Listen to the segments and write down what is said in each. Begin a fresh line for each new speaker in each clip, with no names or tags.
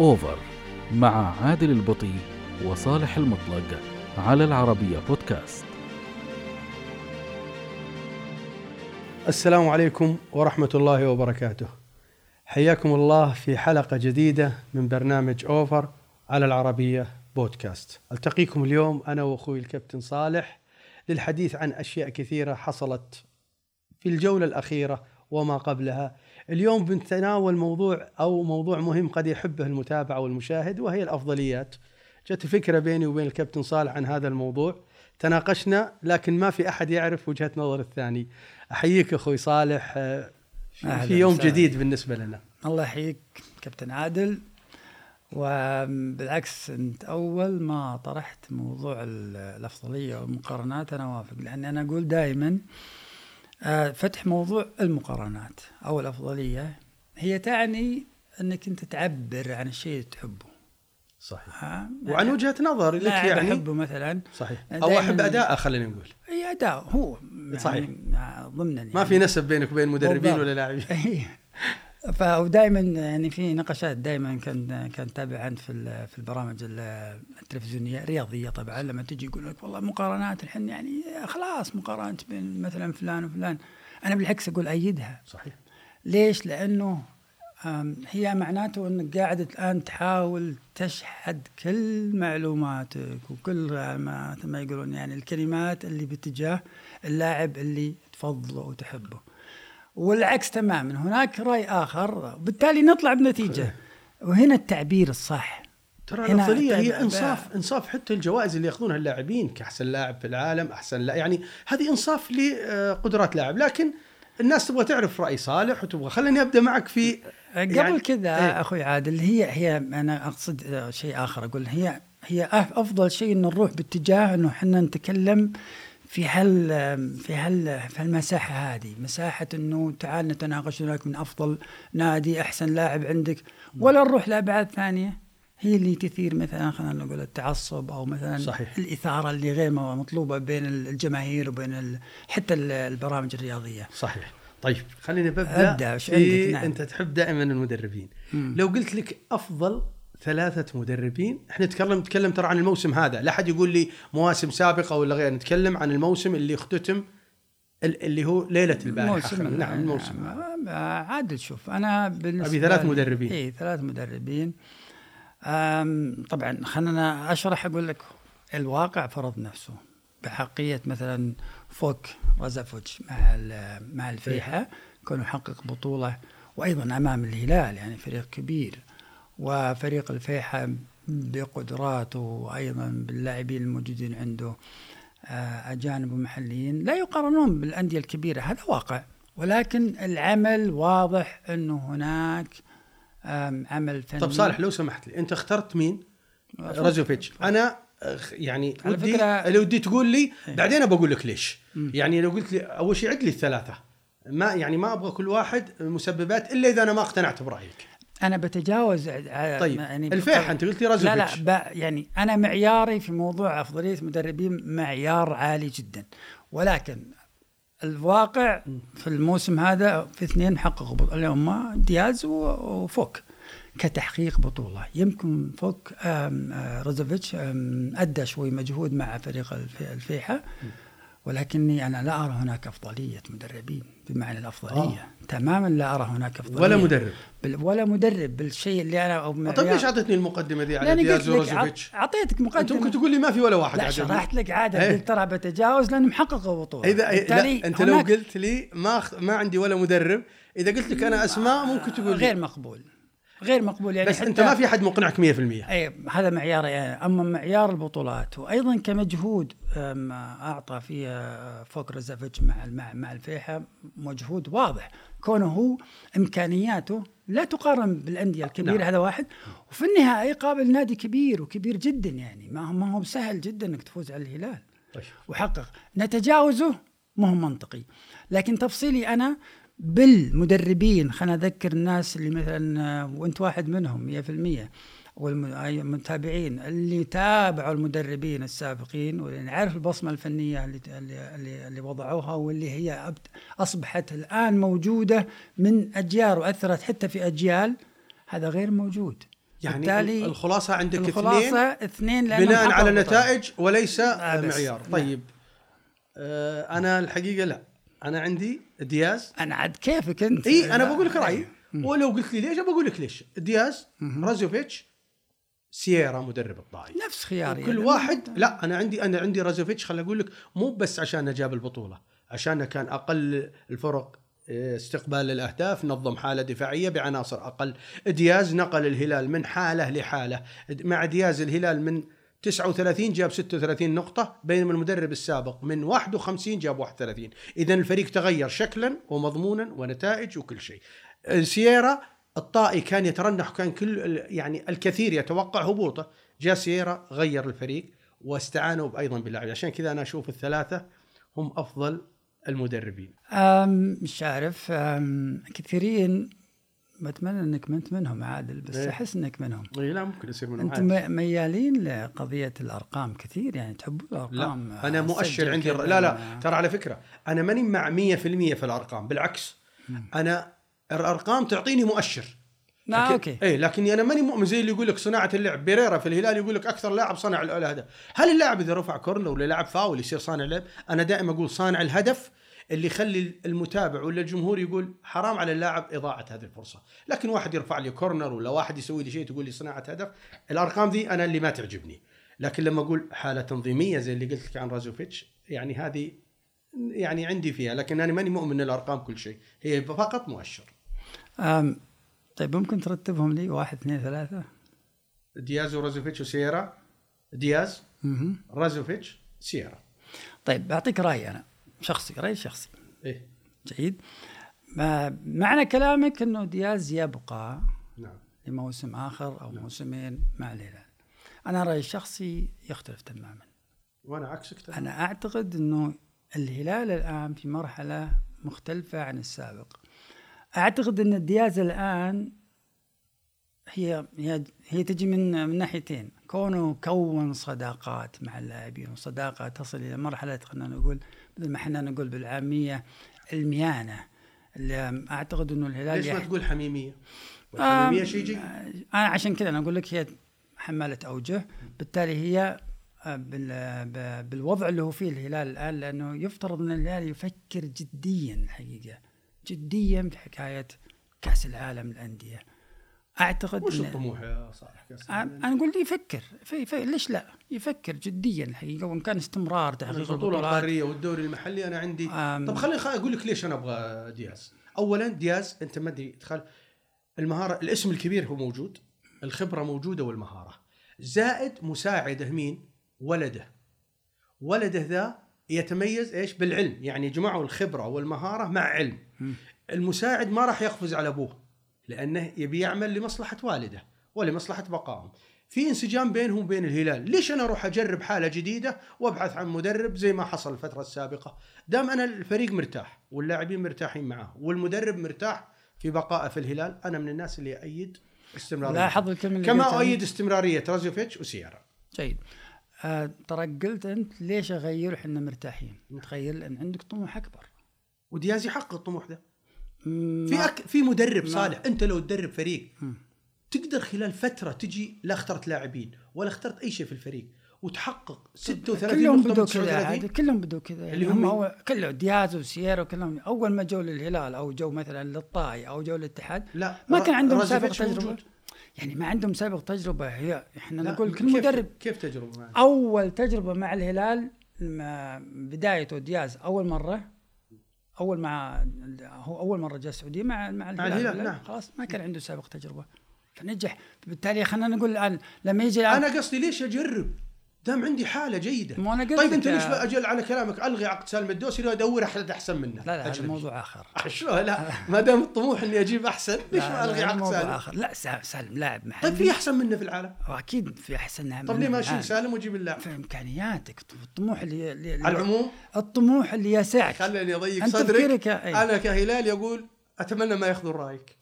أوفر مع عادل البطي وصالح المطلق على العربية بودكاست
السلام عليكم ورحمة الله وبركاته. حياكم الله في حلقة جديدة من برنامج أوفر على العربية بودكاست ألتقيكم اليوم أنا وأخوي الكابتن صالح للحديث عن أشياء كثيرة حصلت في الجولة الأخيرة وما قبلها اليوم بنتناول موضوع أو موضوع مهم قد يحبه المتابع والمشاهد وهي الأفضليات. جت فكرة بيني وبين الكابتن صالح عن هذا الموضوع. تناقشنا لكن ما في أحد يعرف وجهة نظر الثاني. أحييك أخوي صالح آه، في, يوم. جديد بالنسبة لنا.
الله يحييك كابتن عادل. وبالعكس أنت أول ما طرحت موضوع ال- الأفضلية والمقارنات أنا وافق لأن أنا أقول دائما فتح موضوع المقارنات. أو الافضليه هي تعني أنك أنت تعبر عن الشيء اللي تحبه.
صحيح؟ وعن وجهة نظر لك يعني.
احبه مثلا.
صحيح. أو أحب أداءه خلينا نقول.
إي أداء هو.
صحيح.
يعني ضمنا يعني
ما في نسب بينك وبين مدربين. ولا لاعبين.
فدائما يعني في نقاشات دائما كان كان تابع عن في في البرامج ال- التلفزيونية رياضيه طبعا لما تجي يقول لك والله مقارنات الحين يعني خلاص مقارنة بين مثلا فلان وفلان أنا بالعكس أقول أيدها
صحيح
ليش؟ لأنه هي معناته إنك قاعد الآن تحاول تشحذ كل معلوماتك وكل ما يقولون يعني الكلمات اللي باتجاه اللاعب اللي تفضله وتحبه. والعكس تماما هناك رأي آخر بالتالي نطلع بنتيجة. وهنا التعبير الصح.
ترى الافضليه هي إنصاف إنصاف حتى الجوائز اللي يأخذونها اللاعبين كأحسن لاعب في العالم أحسن لا يعني هذه إنصاف لقدرات لاعب. لكن الناس تبغى تعرف رأي صالح وتبغى خليني أبدأ معك في
قبل
يعني-
كذا
إيه.
أخوي عادل هي هي أنا أقصد شيء آخر أقول هي هي أفضل شيء إنه نروح باتجاه إنه إحنا نتكلم في هال في هال في هالمساحة هذه مساحة إنه تعال نتناقش هناك من أفضل نادي أحسن لاعب عندك ولا نروح لأبعاد ثانية هي اللي تثير مثلا خلينا نقول التعصب أو مثلا
صحيح.
الإثارة اللي غير مطلوبة بين الجماهير وبين ال- حتى ال- البرامج الرياضية
صحيح طيب خليني ببدا
وش
في
عندك؟ نعم.
أنت تحب دائما المدربين
مم.
لو قلت لك أفضل ثلاثة مدربين. إحنا نتكلم نتكلم ترى عن الموسم هذا. لا حد يقول لي مواسم سابقة ولا غير نتكلم عن الموسم اللي اختتم ال- اللي هو ليلة البارحة. نعم الموسم
نعم عادل شوف أنا بالنسبة
أبي ثلاث مدربين.
اي ثلاث مدربين. طبعا خلينا أشرح أقول لك الواقع فرض نفسه. بحقية مثلا فوك رزافوتش مع مع الفيحة كونه حقق بطولة وأيضا أمام الهلال يعني فريق كبير. وفريق الفيحة بقدراته وأيضا باللاعبين الموجودين عنده آه، أجانب ومحليين. لا يقارنون بالأندية الكبيرة هذا واقع. ولكن العمل واضح أنه هناك عمل فني.
طب صالح لو سمحت لي أنت اخترت مين؟ رازوفيتش. أخ- يعني
على
ودي
فكرة-
اللي ودي تقول لي
إيه.
بعدين بقول لك ليش. يعني لو قلت لي أول شيء عد لي الثلاثة. ما يعني ما أبغى كل واحد مسببات إلا إذا أنا ما اقتنعت برأيك.
أنا بتجاوز ع-
طيب
يعني
الفيحة أنت قلت لي
لا لا يعني أنا معياري في موضوع أفضلية مدربين معيار عالي جدا. ولكن الواقع في الموسم هذا في اثنين حققوا اللي هم دياز وفوك كتحقيق بطولة. يمكن فوك آه، روزوفيتش آم، أدى شوي مجهود مع فريق الف- الفيحة. ولكني أنا لا أرى هناك أفضلية مدربين بمعنى الأفضلية
آه.
تماما لا أرى هناك أفضلية
ولا مدرب
بل ولا مدرب بالشيء اللي أنا أو
طيب ليش أعطيتني المقدمة ذي على
لأني
دياز وروزوفيتش؟
أعط- أعطيتك
أنت
مقدمة
ممكن تقول لي ما في ولا واحد
لا. شرحت لك عادة
إيه.
قلت ترى بتجاوز لأنهم حققوا بطولة
اذا
بالتالي
لا أنت لو قلت لي ما. ما عندي ولا مدرب إذا قلت لك أنا أسماء ممكن تقول لي.
غير مقبول غير مقبول يعني
بس
أنت
ما في أحد مقنعك 100%
أي هذا معياري يعني. أما معيار البطولات وأيضا كمجهود أعطى فيه آه، فوق رزافيتش مع مع مع الفيحة مجهود واضح. كونه هو إمكانياته لا تقارن بالأندية الكبيرة
نعم.
هذا واحد. وفي النهايه قابل نادي كبير وكبير جدا يعني. ما هو ما هو سهل جدا إنك تفوز على الهلال.
طيب.
وحقق. نتجاوزه ما هو منطقي. لكن تفصيلي أنا بالمدربين خلينا اذكر الناس اللي مثلا آه، وأنت واحد منهم 100% والمتابعين اللي تابعوا المدربين السابقين واللي نعرف البصمة الفنية اللي اللي اللي, وضعوها واللي هي أصبحت الآن موجودة من أجيال وأثرت حتى في أجيال هذا غير موجود
يعني
بالتالي
الخلاصة عندك اثنين
الخلاصة اثنين لأنهم
بناء على. نتائج وليس
آه،.
معيار
نعم.
طيب آه أنا الحقيقة لا أنا عندي دياز.
أنا عاد كيفك أنت؟
إي أنا بقول لك
رأيي.
ولو قلت لي ليش بقول لك ليش؟ دياز رازوفيتش سييرا مدرب الطائي.
نفس خياري.
كل
أنا.
واحد لا أنا عندي أنا عندي رازوفيتش خليني أقول لك مو بس عشان جاب البطولة. عشان كان أقل الفرق آه، استقبال للاهداف نظم حالة دفاعية بعناصر أقل. دياز نقل الهلال من حالة لحالة. مع دياز الهلال من 39 جاب 36 نقطة بينما المدرب السابق من 51 جاب 31 إذا الفريق تغير شكلا ومضمونا ونتائج وكل شيء. سييرا الطائي كان يترنح وكان كل يعني الكثير يتوقع هبوطه. جاء سييرا غير الفريق واستعانوا أيضا باللاعبين عشان كذا أنا أشوف الثلاثة هم أفضل المدربين.
مش عارف كثيرين بتمنى إنك ما أنت منهم عادل بس
إيه.
أحس إنك منهم.
اي لا ممكن يصير منهم
أنت
عادي.
م- ميالين لقضية الأرقام كثير يعني تحبون
لا
الأرقام
أنا
أسجل
مؤشر عندي. لا لا ترى على فكرة أنا ماني مع 100% في الأرقام بالعكس. أنا الأرقام تعطيني مؤشر.
لا
لكن
okay.
اي لكني أنا ماني مؤمن زي اللي يقول لك صناعة اللعب بيريرا في الهلال يقول لك أكثر لاعب صنع الهدف هل اللاعب إذا رفع corner ولا لعب فاول يصير صانع لعب؟ أنا دائما أقول صانع الهدف اللي يخلي المتابع ولا الجمهور يقول حرام على اللاعب إضاعة هذه الفرصة. لكن واحد يرفع لي كورنر ولا واحد يسوي لي شيء تقول لي صناعة هدف الأرقام ذي أنا اللي ما تعجبني. لكن لما أقول حالة تنظيمية زي اللي قلت لك عن رازوفيتش يعني هذه يعني عندي فيها لكن أنا ماني مؤمن إن الأرقام كل شيء. هي فقط مؤشر.
أم طيب ممكن ترتبهم لي؟ واحد اثنين ثلاثة.
دياز ورازوفيتش وسيرا دياز. رازوفيتش سيرا
طيب بعطيك راي أنا. شخصي رأي شخصي.
إيه.
جيد. ما معنى كلامك إنه دياز يبقى
نعم.
لموسم آخر أو موسمين مع الهلال أنا رايي الشخصي يختلف تماما.
وأنا عكسك تمام
أنا أعتقد إنه الهلال الآن في مرحلة مختلفة عن السابق. أعتقد إن دياز الآن هي هي هي تجي من من ناحيتين. كونه كون صداقات مع اللاعبين وصداقة تصل إلى مرحلة خلينا نقول مثل ما إحنا نقول بالعامية الميانة. اللي أعتقد إنه الهلال
ليش ما تقول حميمية؟ والحميمية شيء جيد
أنا عشان كذا أنا أقول لك هي حمالة أوجه. بالتالي هي آه، بالوضع اللي هو فيه الهلال الآن لأنه يفترض إن الهلال يفكر جديا الحقيقة. جديا في حكاية كأس العالم للأندية. أعتقد
وش الطموح يا صالح
أنا أقول لي يفكر. في في ليش لا؟ يفكر جديا الحقيقة وإن كان استمرار تحقيق البطولة
القارية والدوري المحلي أنا عندي. طب خليني أقول لك ليش أنا أبغى دياز. اولا دياز أنت ما أدري تخيل. المهارة الاسم الكبير هو موجود الخبرة موجودة والمهارة. زائد مساعده مين؟ ولده. ولده ذا يتميز إيش؟ بالعلم. يعني جمعوا الخبرة والمهارة مع علم. المساعد ما راح يقفز على أبوه. لأنه يبي يعمل لمصلحة والده ولمصلحة بقائهم. في انسجام بينهم وبين الهلال ليش أنا أروح أجرب حالة جديدة وأبحث عن مدرب زي ما حصل الفترة السابقة؟ دام أنا الفريق مرتاح واللاعبين مرتاحين معه والمدرب مرتاح في بقائه في الهلال أنا من الناس اللي أيد استمرارية.
لاحظ الكلمة
كما. اؤيد استمرارية رازوفيتش وسييرا
جيد. آه ترى قلت أنت ليش أغير إحنا مرتاحين؟ متخيل؟ لأن عندك طموح أكبر.
ودياز يحقق الطموح ده. في أك... في مدرب صالح أنت لو تدرب فريق. تقدر خلال فترة تجي لا اخترت لاعبين ولا اخترت أي شيء في الفريق وتحقق 36
كلهم بدوا كذا
39
عاد كلهم بدوا كذا
اللي
اللي
هم؟
أول كلهم دياز وسييرا وكلهم أول ما جو للهلال أو جو مثلا للطائي أو جو للاتحاد
لا
ما كان عندهم سابق تجربة
موجود.
يعني ما عندهم سابق تجربة هي
إحنا
نقول كل مدرب
كيف تجربة معه؟
أول تجربة مع الهلال بدايته دياز أول مرة أول مع هو أول مرة جاء السعودية مع مع الهلال,
الهلال،
لا،
نعم.
خلاص ما كان عنده سابق تجربة فنجح بالتالي خلينا نقول الآن لما يجي الآن
أنا قصدي ليش أجرب؟ دام عندي حالة جيدة.
ما أنا قلت
طيب
أنت
ليش أجل على كلامك؟ ألغي عقد سالم الدوسري وادور أحد أحسن منه.
لا لا هذا. موضوع آخر.
شلون لا ما دام الطموح إني أجيب أحسن ليش ما
ألغي
عقد سالم؟
آخر. لا سا- سالم لاعب محلي.
طيب في أحسن منه في العالم؟
أكيد في أحسن
طب ليه ما اشيل. سالم واجيب اللاعب؟
في إمكانياتك. الطموح اللي, اللي
على العموم؟
الطموح اللي يسعك.
خليني
أضيق
صدرك.
أي.
أنا كهلال يقول أتمنى ما ياخذون رأيك.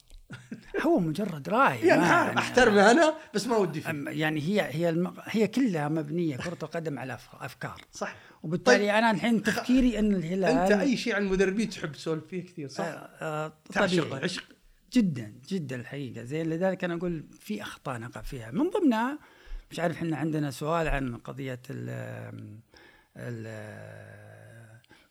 هو مجرد رأي
يعني عارف احترمه أنا بس ما ودي فيه.
يعني هي هي الم... هي كلها مبنية كرة القدم على أفكار.
صح.
وبالتالي
طيب.
أنا الحين تفكيري إن الهلال
أنت أي شيء عن المدربين تحب تسولف فيه كثير صح؟
آه، آه، طبيعي.
عشق.
جدا جدا الحقيقة. زين لذلك أنا أقول في أخطاء نقع فيها. من ضمنها مش عارف إحنا عندنا سؤال عن قضية ال ال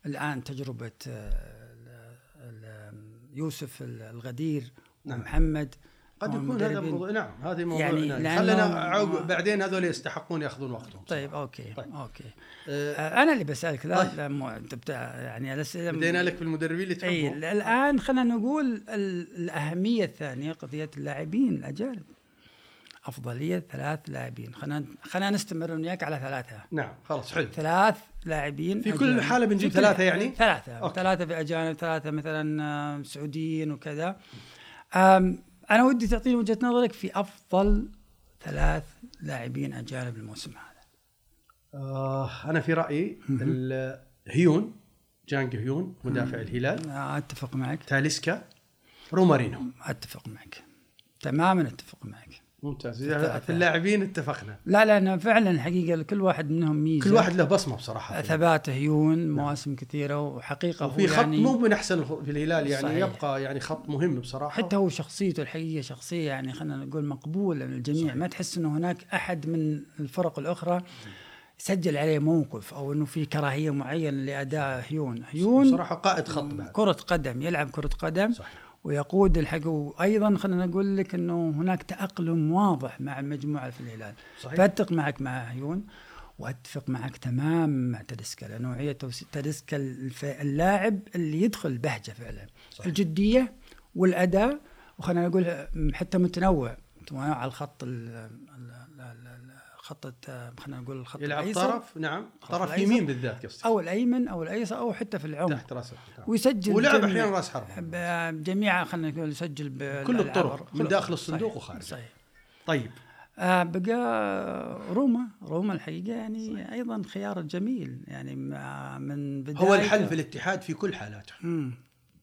الآن تجربة ال- ال- يوسف الغدير.
نعم.
ومحمد
قد يكون هذا. موضوع نعم هذه موضوع
يعني لأنه-
خلينا عقب بعدين هذول يستحقون يأخذون وقتهم
طيب okay
طيب.
okay
آه،
آه، أنا اللي بسألك لا
طيب.
مو أنت بتاع يعني الاسئله
بدينا لك بالمدربين اللي
إي
تحبهم
الآن خلينا نقول ال- الأهمية الثانية قضية اللاعبين الأجانب أفضلية ثلاث لاعبين خلينا خلينا نستمر وياك على ثلاثة
نعم خلاص حلو
ثلاث لاعبين
في كل. حالة بنجيب
في
ثلاثة يعني؟
ثلاثة
okay.
ثلاثة في أجانب ثلاثة مثلا آه، سعوديين وكذا آم، أنا ودي تعطيني وجهة نظرك في أفضل ثلاث لاعبين أجانب الموسم هذا.
آه أنا في رأيي هيون جانج هيون مدافع الهلال.
آه، أتفق معك.
تاليسكا رومارينو.
أتفق معك. تماما أتفق معك.
ممتاز.
الثلاثة.
في اللاعبين اتفقنا.
لا لا أنا فعلا الحقيقة كل واحد منهم ميزة.
كل واحد له بصمة بصراحة.
ثبات هيون مواسم كثيرة وحقيقة هو
وفي خط
يعني
مو من أحسن في الهلال يعني
صحيح.
يبقى يعني خط مهم بصراحة.
حتى هو شخصيته الحقيقية شخصية يعني خلينا نقول مقبولة من الجميع.
صحيح.
ما تحس إنه هناك أحد من الفرق الأخرى سجل عليه موقف أو إنه في كراهية معينة لأداء هيون هيون
بصراحة قائد خط بعد.
كرة قدم يلعب كرة قدم.
صحيح.
ويقود الحق. وأيضا خلينا نقول لك إنه هناك تأقلم واضح مع المجموعة في الهلال.
صحيح.
فاتفق معك مع هيون وأتفق معك تماما مع تدسكا نوعيه تدسكا اللاعب اللي يدخل بهجة فعلا.
صحيح.
الجدية والأداء وخلينا نقول حتى متنوع متنوع على الخط ال- ال- ال- ال- خط خلينا نقول الخط
يلعب
الأيسر.
طرف؟ نعم. طرف. يمين بالذات قصدي
أو الأيمن أو الأيسر أو حتى في العمق.
تحت راسه نعم.
ويسجل
ولعب أحيانا رأس حرب
بجميع خلينا نقول يسجل بال-
كل الطرق،. من داخل الصندوق
صحيح،
وخارجه.
صحيح.
طيب.
آه بقى روما. روما الحقيقة يعني صحيح. أيضا خيار جميل. يعني من بداية
هو الحل في الاتحاد في كل حالاته.
مم.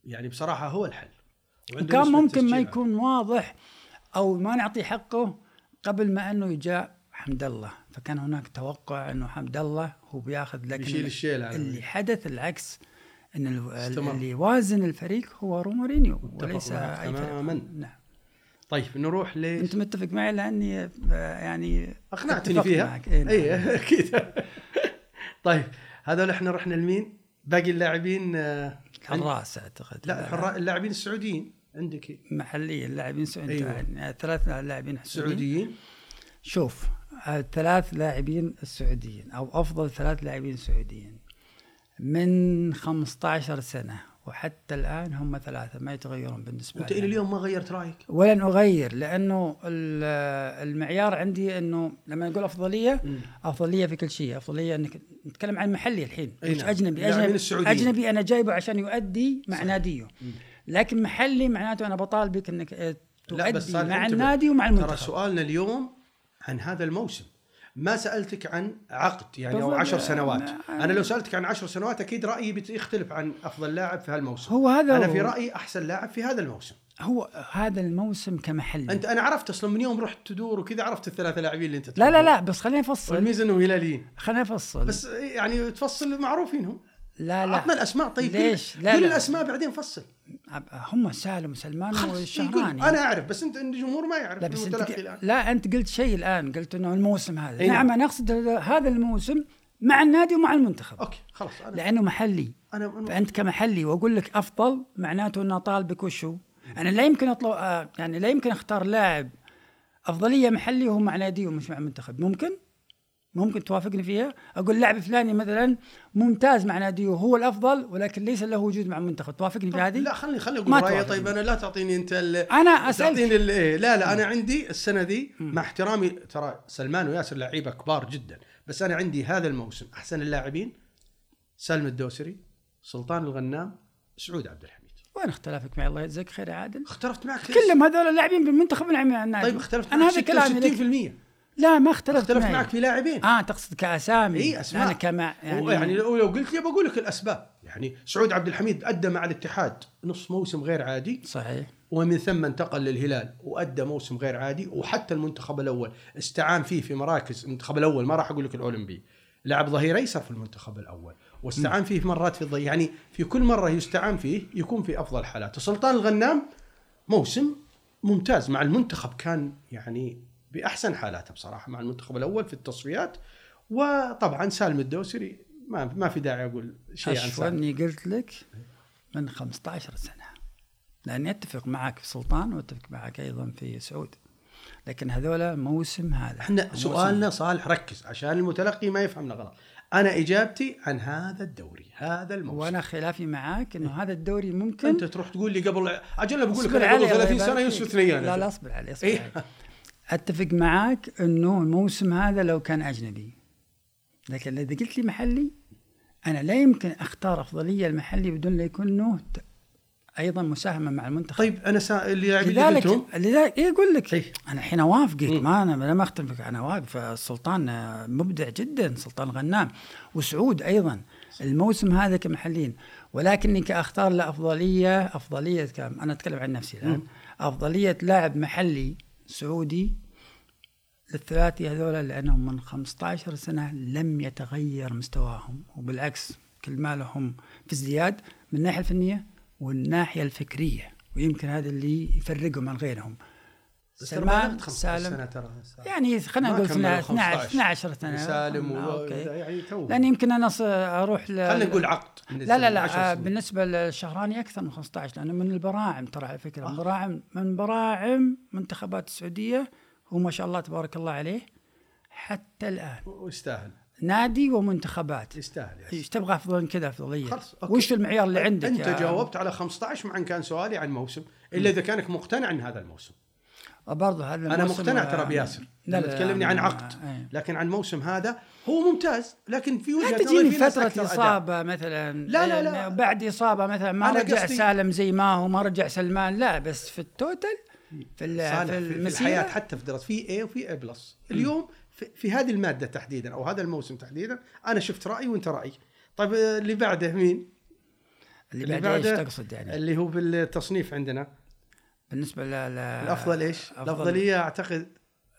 يعني بصراحة هو الحل.
وكان ممكن ما يكون واضح أو ما نعطي حقه قبل ما أنه يجاء حمد الله فكان هناك توقع إنه حمد الله هو بياخذ لكن
بيشيل الشيل على
اللي حدث العكس إن
استمر.
اللي يوازن الفريق هو رومارينيو
متفق
وليس أي
تماماً.
نعم
طيب نروح ل
أنت متفق معي لأني آه، يعني أقنعتني
فيها
معك. إيه نعم.
اي أكيد طيب هذول إحنا رحنا لمين؟ باقي اللاعبين آه، عند-
حراس أعتقد
لا اللاعبين السعوديين عندك
محليا لاعبين سعوديين
أيوة.
يعني ثلاث لاعبين سعوديين شوف الثلاث لاعبين السعوديين أو أفضل ثلاث لاعبين سعوديين من 15 سنة وحتى الآن هم ثلاثة ما يتغيرون بالنسبة
أنت
لي
إلى اليوم ما غيرت رأيك؟
ولن أغير لأنه ال- المعيار عندي إنه لما نقول أفضلية أفضلية في كل شيء أفضلية إنك نتكلم عن محلي الحين. مش
نعم.
أجنبي
السعوديين.
أجنبي أنا جايبه عشان يؤدي مع ناديه لكن محلي معناته أنا بطالبك
بس
تؤدي مع. النادي ومع
ترى
المنتخب
سؤالنا اليوم عن هذا الموسم ما سألتك عن عقد يعني
أو.
عشر سنوات أنا لو سألتك عن عشر سنوات أكيد رأيي بيختلف عن أفضل لاعب في هالموسم
هو هذا أنا.
في رأيي أحسن لاعب في هذا الموسم
هو هذا الموسم كمحلي
انت أنا عرفت أصلا من يوم رحت تدور وكذا عرفت الثلاثة لاعبين اللي أنت
لا لا
تحبهم.
لا بس خليني أفصل
والميزة إنهم هلاليين
خليني أفصل
بس يعني تفصل معروفين هم
لا لا
عطنا الأسماء طيب
ليش؟
كل-
لا
كل
لا.
الأسماء بعدين فصل
هم سالم وسلمان والشهراني.
أنا أعرف بس أنت الجمهور ما يعرف
لا بس
أنت
لا أنت قلت شيء الآن قلت إنه الموسم هذا
أي
نعم
نعم.
أنا أقصد هذا- الموسم مع النادي ومع المنتخب
أوكي خلاص أنا
لأنه محلي
أنا أنا-
فأنت كمحلي وأقول لك أفضل معناته إنه طالبك وشو؟ أنا لا يمكن اطلب آه، يعني لا يمكن أختار لاعب أفضلية محلي وهو مع نادي ومش مع منتخب ممكن؟ ممكن توافقني فيها؟ أقول لاعب فلاني مثلا ممتاز مع ناديه وهو الأفضل ولكن ليس له وجود مع المنتخب، توافقني في هذه؟
لا خليني
ما
أقول
رأيي.
طيب أنا لا تعطيني أنت ال-
أنا أسألك.
تعطيني ال- إيه لا لا أنا عندي السنة ذي مع احترامي ترى سلمان وياسر لعيبة كبار جدا بس أنا عندي هذا الموسم أحسن اللاعبين سالم الدوسري سلطان الغنام سعود عبد الحميد.
وين اختلافك معي الله يجزاك خير يا عادل؟
اختلفت معك
كلهم هذول اللاعبين بالمنتخب النادي
طيب اختلفت أنا
هذا كلامي لك.
66%
لا ما اختلفت
اختلفت
معي.
معك في لاعبين.
آه تقصد كأسامي.
إي أسماء.
أنا كما
يعني,
يعني,
لو لو قلت لي بقول لك الأسباب. يعني سعود عبد الحميد أدى مع الاتحاد نص موسم غير عادي.
صحيح.
ومن ثم انتقل للهلال وأدى موسم غير عادي. وحتى المنتخب الأول استعان فيه في مراكز المنتخب الأول ما راح أقول لك الأولمبي. لعب ظهير أيسر في المنتخب الأول. واستعان فيه مرات في الضي يعني في كل مرة يستعان فيه يكون في أفضل حالاته. سلطان الغنام موسم ممتاز مع المنتخب كان يعني بأحسن حالاته بصراحة مع المنتخب الأول في التصفيات. وطبعا سالم الدوسري ما ما في داعي أقول شيء عن سالم.
أني قلت لك من 15 سنة لأني أتفق معك في سلطان وأتفق معك أيضا في سعود. لكن هذول موسم هذا
إحنا
موسم-
سؤالنا صالح ركز عشان المتلقي ما يفهمنا غلط أنا إجابتي عن هذا الدوري هذا الموسم.
وأنا خلافي معاك إنه هذا الدوري ممكن
أنت تروح تقول لي قبل أجل بقول لك قبل
علي، الله
30
يبارك سنة.
يوسف ثنيان
لا لا أصبر علي أصبر
إيه.
علي. أتفق معاك إنه الموسم هذا لو كان اجنبي لكن إذا قلت لي محلي أنا لا يمكن أختار أفضلية المحلي بدون لا يكون له أيضا مساهمة مع المنتخب.
طيب أنا سا... اللي اللي
لذلك لذلك إيه أقول لك
إيه.
أنا الحين
أوافقك.
ما أنا ما اختلف أنا واقف السلطان مبدع جدا سلطان غنام. وسعود أيضا الموسم هذا كمحلين ولكني كأختار له أفضلية أفضلية كم أنا أتكلم عن نفسي
الآن.
أفضلية لاعب محلي سعودي للثلاثي هذول لأنهم من 15 سنة لم يتغير مستواهم وبالعكس كل ما لهم في ازدياد من الناحية الفنية والناحية الفكرية ويمكن هذا اللي يفرقهم عن غيرهم. سلمان
لعبت 15
سالم.
سنة ترى.
يعني خلينا نقول
كملوا
12 12 سنة.
سالم و...
okay.
يعني تو
لأن يمكن أنا أروح ل...
خلينا نقول عقد
لا لا لا
10
آه،
سنين.
بالنسبة للشهراني أكثر من 15 لأنه من البراعم ترى على فكرة.
آه.
من براعم من براعم منتخبات السعودية هو ما شاء الله تبارك الله عليه حتى الآن.
ويستاهل.
نادي ومنتخبات.
يستاهل
إيش تبغى أفضل من كذا
أفضلية.
وش المعيار اللي عندك
انت جاوبت على 15 مع ان كان سؤالي عن موسم إلا إذا كانك مقتنع عن هذا الموسم.
برضه هذا أنا
مقتنع
آه،
ترى بياسر.
لا
تكلمني عن
آه،
عقد
آه.
لكن عن موسم هذا هو ممتاز لكن في
وجهة
نظري
تجيني
أداء.
إصابة مثلا.
لا، لا، لا.
بعد إصابة مثلا ما رجع سالم زي ما هو ما رجع سلمان لا بس في التوتل في في
في, في حتى في دراسه في A وفي A plus اليوم في, في هذه المادة تحديدا أو هذا الموسم تحديدا أنا شفت راي وأنت راي طيب اللي بعده مين؟
اللي
اللي
بعد إيش؟
بعده
تقصد يعني؟
اللي هو بالتصنيف عندنا.
بالنسبة ل ل-
الأفضل إيش؟
أفضل-
الأفضلية أعتقد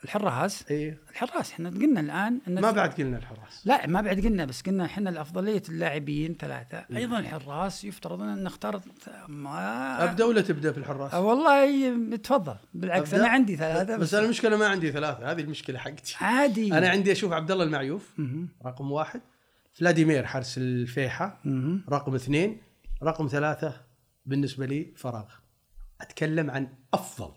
الحراس
إيه
الحراس إحنا قلنا الآن إن
ما بعد قلنا الحراس.
لا ما بعد قلنا بس قلنا إحنا الأفضلية اللاعبين ثلاثة. أيضا الحراس يفترض أن نختار ما
أبدأ ولا تبدأ في الحراس؟
آه والله تفضل. بالعكس
أبدأ؟
أنا عندي ثلاثة
بس أنا المشكلة ما عندي ثلاثة هذه المشكلة حقتي.
عادي.
أنا عندي أشوف عبد الله المعيوف
مهم.
رقم واحد. فلاديمير حارس الفيحة
مهم.
رقم اثنين. رقم ثلاثة بالنسبة لي فراغ. أتكلم عن أفضل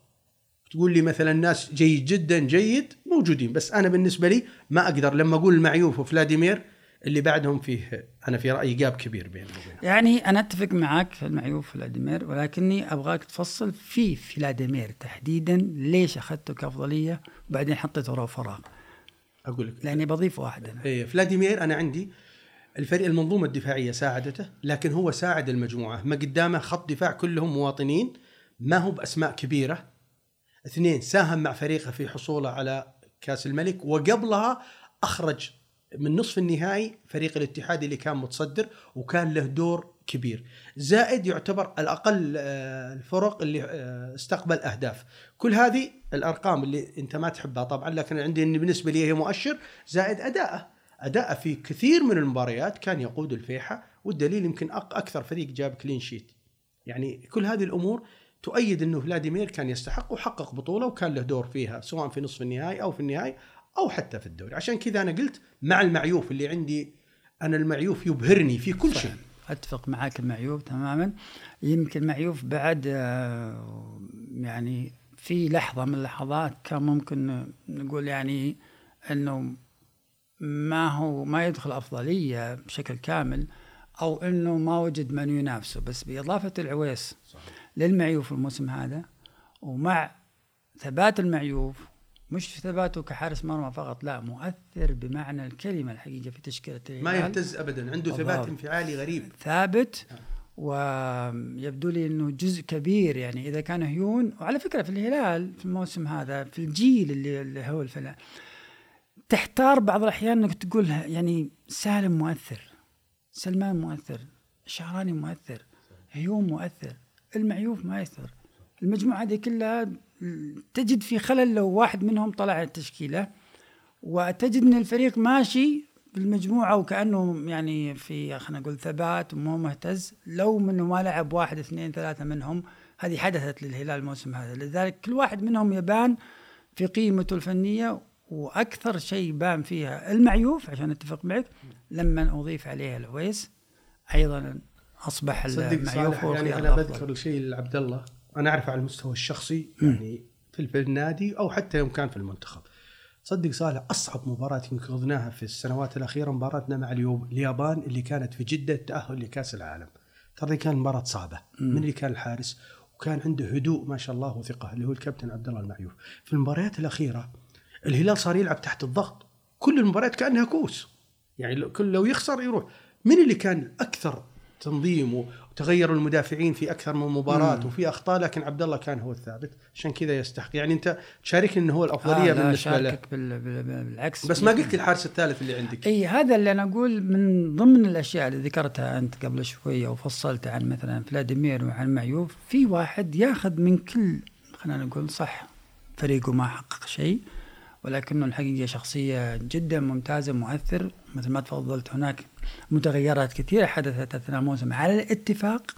تقول لي مثلا ناس جيد جدا جيد موجودين بس أنا بالنسبة لي ما أقدر. لما أقول المعيوف وفلاديمير اللي بعدهم فيه أنا في رأيي جاب كبير بينهم
يعني أنا أتفق معك في المعيوف فلاديمير ولكني أبغاك تفصل في فلاديمير تحديدا ليش أخذته كأفضلية وبعدين حطيته وراه فراغ؟
أقول لك.
لأني بضيف واحد أنا
إيه فلاديمير أنا عندي الفريق المنظومة الدفاعية ساعدته لكن هو ساعد المجموعة. ما قدامه خط دفاع كلهم مواطنين ما هو بأسماء كبيرة. اثنين ساهم مع فريقه في حصوله على كأس الملك وقبلها أخرج من نصف النهائي فريق الاتحاد اللي كان متصدر وكان له دور كبير. زائد يعتبر الأقل آه، الفرق اللي آه، استقبل أهداف. كل هذه الأرقام اللي أنت ما تحبها طبعا لكن عندي إن بالنسبة لي هي مؤشر زائد أداءه. أداءه في كثير من المباريات كان يقود الفيحة والدليل يمكن أكثر فريق جاب كلين شيت يعني كل هذه الأمور تؤيد إنه فلاديمير كان يستحق وحقق بطولة وكان له دور فيها سواء في نصف النهائي أو في النهائي أو حتى في الدوري. عشان كذا أنا قلت مع المعيوف اللي عندي أنا المعيوف يبهرني في كل شيء.
أتفق معك المعيوف تماما. يمكن معيوف بعد آه، يعني في لحظة من اللحظات كان ممكن نقول يعني إنه ما هو ما يدخل أفضلية بشكل كامل أو إنه ما وجد من ينافسه بس بإضافة العويس. للمعيوف الموسم هذا ومع ثبات المعيوف مش ثباته كحارس مرمى فقط لا مؤثر بمعنى الكلمة الحقيقة في تشكيلة
ما. يهتز ابدا عنده ثبات. انفعالي غريب
ثابت ويبدو لي إنه جزء كبير يعني إذا كان هيون وعلى فكرة في الهلال في الموسم هذا في الجيل اللي, اللي هو الفلا تحتار بعض الأحيان إنك تقول يعني سالم مؤثر سلمان مؤثر الشعراني مؤثر هيون مؤثر المعيوف ما يأثر المجموعة هذه كلها تجد في خلل لو واحد منهم طلع التشكيلة وتجد إن الفريق ماشي بالمجموعة وكانه يعني في خلينا نقول ثبات ومو مهتز. لو منه ما لعب واحد اثنين ثلاثة منهم هذه حدثت للهلال الموسم هذا. لذلك كل واحد منهم يبان في قيمته الفنية وأكثر شيء بان فيها المعيوف عشان أتفق معك لما أضيف عليها العويس أيضا أصبح
صدق صالح يعني
أنا.
بذكر شيء لعبد الله. أنا أعرفه على المستوى الشخصي يعني في النادي أو حتى يوم كان في المنتخب. صدق صالح أصعب مباراة يمكن خضناها في السنوات الأخيرة مباراتنا مع اليوم اليابان اللي كانت في جدة التاهل لكأس العالم. ترى كان مباراه صعبة. من اللي كان الحارس؟ وكان عنده هدوء ما شاء الله وثقة اللي هو الكابتن عبد الله المعيوف. في المباريات الأخيرة الهلال صار يلعب تحت الضغط. كل المباريات كأنها كوس يعني كل لو يخسر يروح. من اللي كان أكثر تنظيم وتغيروا المدافعين في أكثر من مباراة وفي أخطاء لكن عبد الله كان هو الثابت. عشان كذا يستحق. يعني أنت تشاركني إنه هو الأفضلية
آه
بالنسبة له.
بال... بالعكس.
بس ما قلت الحارس الثالث اللي عندك.
إي هذا اللي أنا أقول من ضمن الأشياء اللي ذكرتها أنت قبل شوية وفصلت عن مثلا فلاديمير وعن معيوف. في واحد ياخذ من كل خلينا نقول صح فريقه ما حقق شيء ولكنه الحقيقة شخصية جدا ممتازة مؤثر. مثل ما تفضلت هناك متغيرات كثيرة حدثت أثناء الموسم. على الاتفاق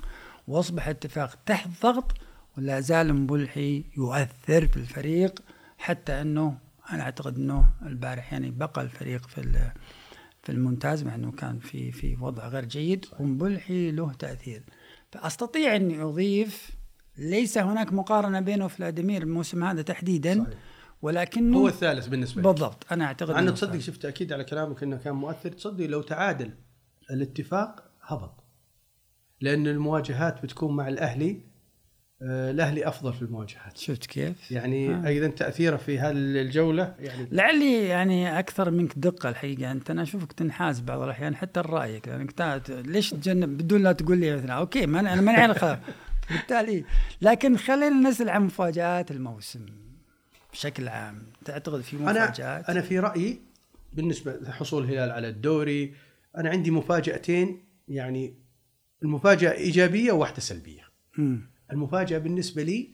وأصبح الاتفاق تحت ضغط ولا زال مبلحي يؤثر في الفريق حتى أنه أنا أعتقد أنه البارح يعني بقى الفريق في في الممتاز مع أنه كان في في وضع غير جيد ومبلحي له تأثير. فأستطيع أني أضيف ليس هناك مقارنة بينه وفلاديمير الموسم هذا تحديدا.
صحيح.
ولكنه
هو الثالث بالنسبة لي
بالضبط
أنا أعتقد
إنه
تصدق. شفت أكيد على كلامك إنه كان مؤثر. تصدق لو تعادل الاتفاق هبط لأن المواجهات بتكون مع الأهلي آه، الأهلي أفضل في المواجهات.
شفت كيف؟
يعني
آه.
أيضا تأثيره في هذه الجولة يعني
لعلي يعني أكثر منك دقة الحقيقة. أنت أنا أشوفك تنحاز بعض الأحيان حتى رايك لأنك تا- ليش تجنب؟ بدون لا تقول لي مثلا أوكي ما أنا ماني على بالتالي لكن خلينا نسأل عن مفاجآت الموسم. بشكل عام تعتقد في مفاجآت؟
أنا أنا في رأيي بالنسبة لحصول الهلال على الدوري أنا عندي مفاجأتين يعني المفاجأة إيجابية وواحدة سلبية.
مم.
المفاجأة بالنسبة لي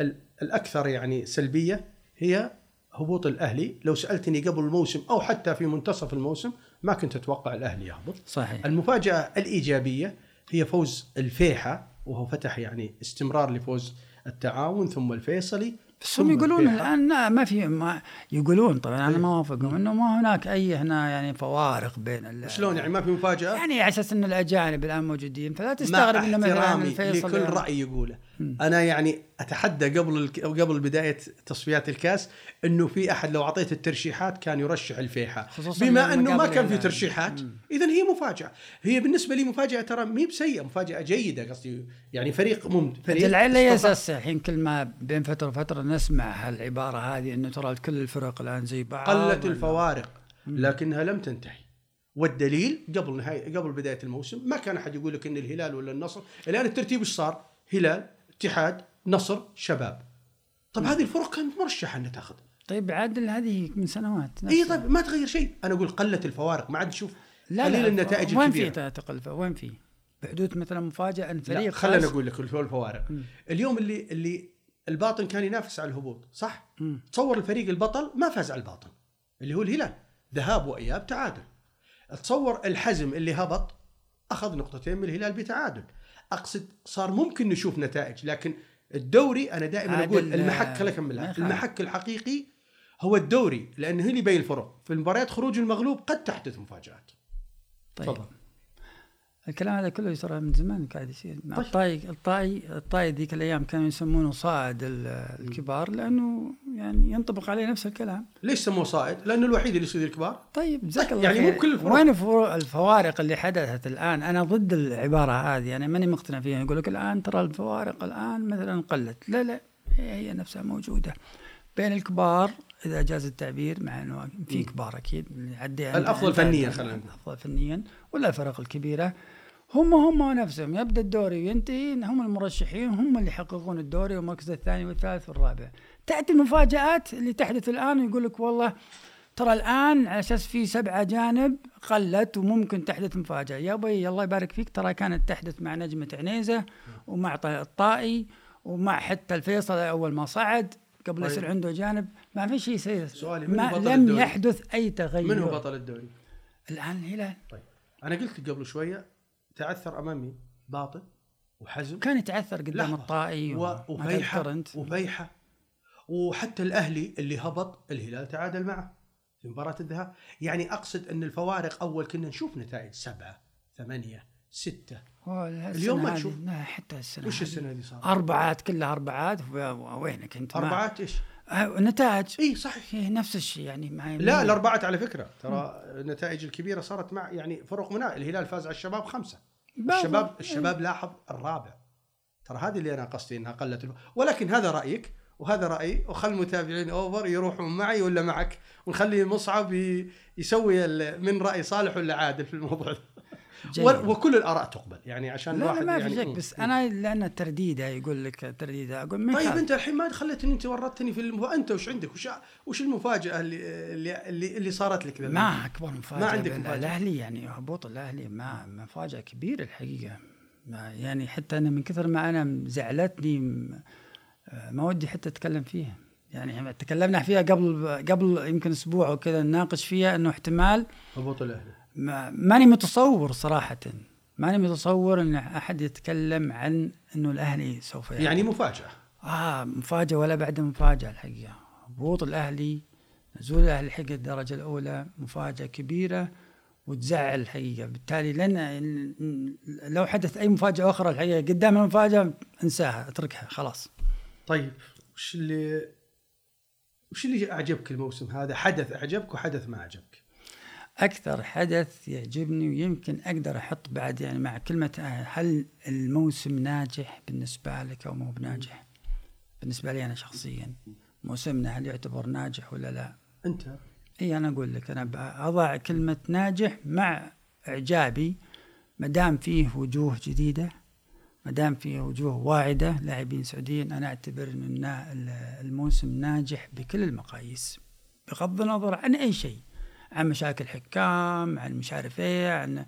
ال- الأكثر يعني سلبية هي هبوط الأهلي. لو سألتني قبل الموسم أو حتى في منتصف الموسم ما كنت أتوقع الأهلي يهبط.
صحيح.
المفاجأة الإيجابية هي فوز الفيحة وهو فتح يعني استمرار لفوز التعاون ثم الفيصلي
بس هم يقولون. الآن لا ما في ما يقولون طبعا أنا
إيه.
ما أوافقهم إنه ما هناك أي هنا يعني فوارق بين
شلون يعني ما في مفاجأة
يعني على أساس إن الأجانب الآن موجودين فلا تستغرب إنه مثلا الفيصل
لكل رأي يقوله أنا يعني أتحدى قبل الك- قبل بداية تصفيات الكاس إنه في أحد لو اعطيته الترشيحات كان يرشح الفيحة.
خصوصاً
بما إنه ما كان في. ترشيحات اذا هي مفاجأة. هي بالنسبة لي مفاجأة ترى مي بسيئة مفاجأة جيدة قصدي. يعني فريق مم فريق
لعل اي
استطاع-
أساس الحين كل ما بين فترة وفترة نسمع هالعبارة هذه إنه ترى كل الفرق الآن زي بعض.
قلت الفوارق لكنها لم تنتهي. والدليل قبل نهاية قبل بداية الموسم ما كان أحد يقول لك إن الهلال ولا النصر. الآن الترتيب إيش صار؟ هلال اتحاد نصر شباب. طب هذه الفرق كانت مرشحة إنها تاخذ.
طيب عادل هذه من سنوات
اي. طيب ما تغير شيء. أنا أقول قلت الفوارق ما عاد نشوف
لا
قليل
لا
النتائج
وين في تقل وين في؟ بحدوث مثلا مفاجأة ان فريق
خلينا
خاص-
أقول لك شو الفوارق. اليوم اللي اللي الباطن كان ينافس على الهبوط صح؟
مم.
تصور الفريق البطل ما فاز على الباطن اللي هو الهلال. ذهاب وإياب تعادل. تصور الحزم اللي هبط أخذ نقطتين من الهلال بتعادل. أقصد صار ممكن نشوف نتائج لكن الدوري أنا دائما أقول المحك خليني اكملها. المحك الحقيقي هو الدوري لأنه اللي يبين الفرق. في المباريات خروج المغلوب قد تحدث مفاجآت.
طيب.
تفضل.
الكلام هذا كله ترى من زمان قاعد يصير
طيب.
الطاي الطاي الطاي ذيك الأيام كانوا يسمونه صائد ال- الكبار لأنه يعني ينطبق عليه نفس الكلام
ليش سموه صائد؟ لأنه الوحيد اللي يصير الكبار
طيب جزاك الله
يعني. مو كل الفروق.
وين الفوارق اللي حدثت الآن أنا ضد العبارة هذه أنا ماني مقتنع فيها يقول لك الآن ترى الفوارق الآن مثلا قلت لا لا هي نفسها موجودة بين الكبار إذا جاز التعبير مع إنه في كبار أكيد عدي
الأفضل فنياً خلينا نقول.
الأفضل فنيا ولا الفرق الكبيرة هم هم نفسهم يبدأ الدوري وينتهي هم المرشحين هم اللي يحققون الدوري والمركز الثاني والثالث والرابع. تأتي المفاجآت اللي تحدث الآن ويقول لك والله ترى الآن على أساس في سبعة جانب قلت وممكن تحدث مفاجأة. يا أبوي الله يبارك فيك ترى كانت تحدث مع نجمة عنيزة ومع الطائي ومع حتى الفيصل أول ما صعد قبل
طيب.
يصير عنده جانب. ما في شيء يصير.
سؤالي، من
ما
بطل
لم
الدوري؟
يحدث أي تغير.
من هو بطل الدوري؟
الآن الهلال
طيب. أنا قلت قبل شوية تعثر امام مين؟ باطن وحزم
كان يتعثر قدام. الطائي
و- وفيحة وحتى الأهلي اللي هبط الهلال تعادل معه في مباراة الذهاب يعني أقصد أن الفوارق أول كنا نشوف نتائج سبعة ثمانية ستة
هو السنة
اليوم ما.
لا حتى السنة
وش
هذه.
السنة اللي صارت؟
أربعات كلها أربعات وينك أنت
أربعات إيش؟
آه، نتائج
إي صحيح
هي نفس الشيء يعني مع
لا الأربعات على فكرة ترى النتائج الكبيرة صارت مع يعني فرق منها الهلال فاز على الشباب خمسة
بعض-
الشباب الشباب لاحظ الرابع ترى هذه اللي أنا قصدي إنها قلت. ولكن هذا رأيك وهذا رايي وخل المتابعين اوفر يروحون معي ولا معك ونخلي مصعب. يسوي. من رأي صالح ولا عادل في الموضوع. وكل الآراء تقبل يعني عشان
لا
الواحد
لا ما
يعني
في شك
مم.
بس أنا لأن ترديده يقول لك ترديده أقول ما
طيب. أنت الحين ما خليتني أنت ورطتني في الم... انت وش عندك وش وش المفاجأة اللي اللي اللي, اللي صارت لك؟
ما أكبر مفاجأة
ما عندك مفاجأة؟
الأهلي يعني هبوط الأهلي ما مفاجأة كبيرة الحقيقة ما يعني حتى أنا من كثر ما أنا زعلتني ما ودي حتى أتكلم فيها يعني تكلمنا فيها قبل قبل يمكن أسبوع وكذا نناقش فيها إنه احتمال
هبوط الأهلي
ما ماني متصور صراحة ماني متصور إن أحد يتكلم عن إنه الأهلي سوف يهبط.
يعني مفاجأة
آه مفاجأة ولا بعد مفاجأة الحقيقة هبوط الأهلي نزول الأهلي حق الدرجة الأولى مفاجأة كبيرة وتزعل الحقيقة بالتالي لن لو حدث أي مفاجأة أخرى الحقيقة قدام المفاجأة انساها اتركها خلاص
طيب وش اللي وش اللي أعجبك الموسم هذا؟ حدث أعجبك وحدث ما عجبك؟
أكثر حدث يعجبني ويمكن أقدر أحط بعد يعني مع كلمة هل الموسم ناجح بالنسبة لك أو مو بناجح؟ بالنسبة لي أنا شخصيا. موسمنا هل يعتبر ناجح ولا لا؟
أنت.
إي أنا أقول لك أنا أضع كلمة ناجح مع إعجابي ما دام فيه وجوه جديدة ما دام فيه وجوه واعدة لاعبين سعوديين أنا أعتبر إن الموسم ناجح بكل المقاييس بغض النظر عن أي شيء. عن مشاكل حكام عن مش عارف إيه عن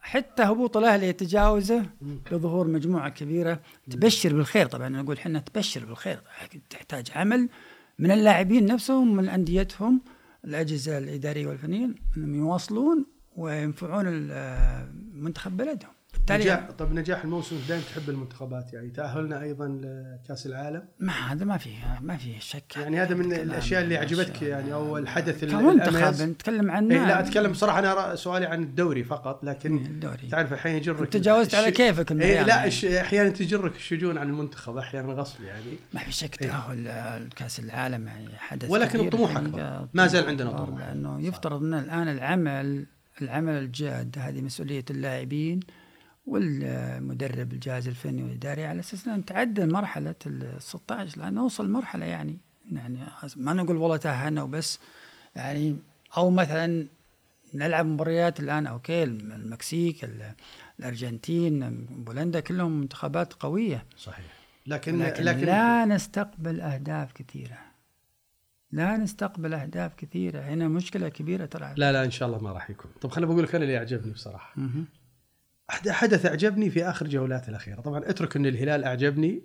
حتى هبوط الأهلي يتجاوزه بظهور مجموعة كبيرة. تبشر بالخير طبعا نقول إحنا تبشر بالخير تحتاج عمل من اللاعبين نفسهم من أنديتهم. الأجهزة الإدارية والفنية إنهم يواصلون وينفعون ال- منتخب بلدهم.
نجاح طب نجاح الموسم دائما تحب المنتخبات يعني تأهلنا أيضا لكأس العالم
ما هذا ما فيه ما فيه شك
يعني هذا من الأشياء اللي عجبتك. يعني أو الحدث ال-
كمنتخب. نتكلم عن
إيه لا أتكلم بصراحه أنا سؤالي عن الدوري فقط لكن
الدوري
تعرف أحيانا يجرك
تجاوزت على كيفك
إيه لا
يعني.
أحيانا تجرك الشجون عن المنتخب أحيانا غصب يعني
ما في شك
إيه.
تأهل آه، كاس العالم يعني حدث
ولكن الطموح. أكبر. ما زال عندنا طموح.
لأنه يفترض أن الآن العمل العمل الجاد هذه مسؤولية اللاعبين والمدرب الجهاز الفني والإداري على أساس ان نتعدى مرحلة ال 16 لأن نوصل مرحلة يعني يعني ما نقول والله تأهلنا وبس يعني أو مثلا نلعب مباريات الآن okay المكسيك ال- الأرجنتين بولندا كلهم منتخبات قوية.
صحيح. لكن
لكن,
لكن
لا نستقبل أهداف كثيرة. لا نستقبل أهداف كثيرة. هنا مشكلة كبيرة ترى
لا لا إن شاء الله ما راح يكون. طب خليني بقول لك أنا اللي يعجبني بصراحة. حدث أعجبني في آخر جولات الأخيرة. طبعا اترك أن الهلال أعجبني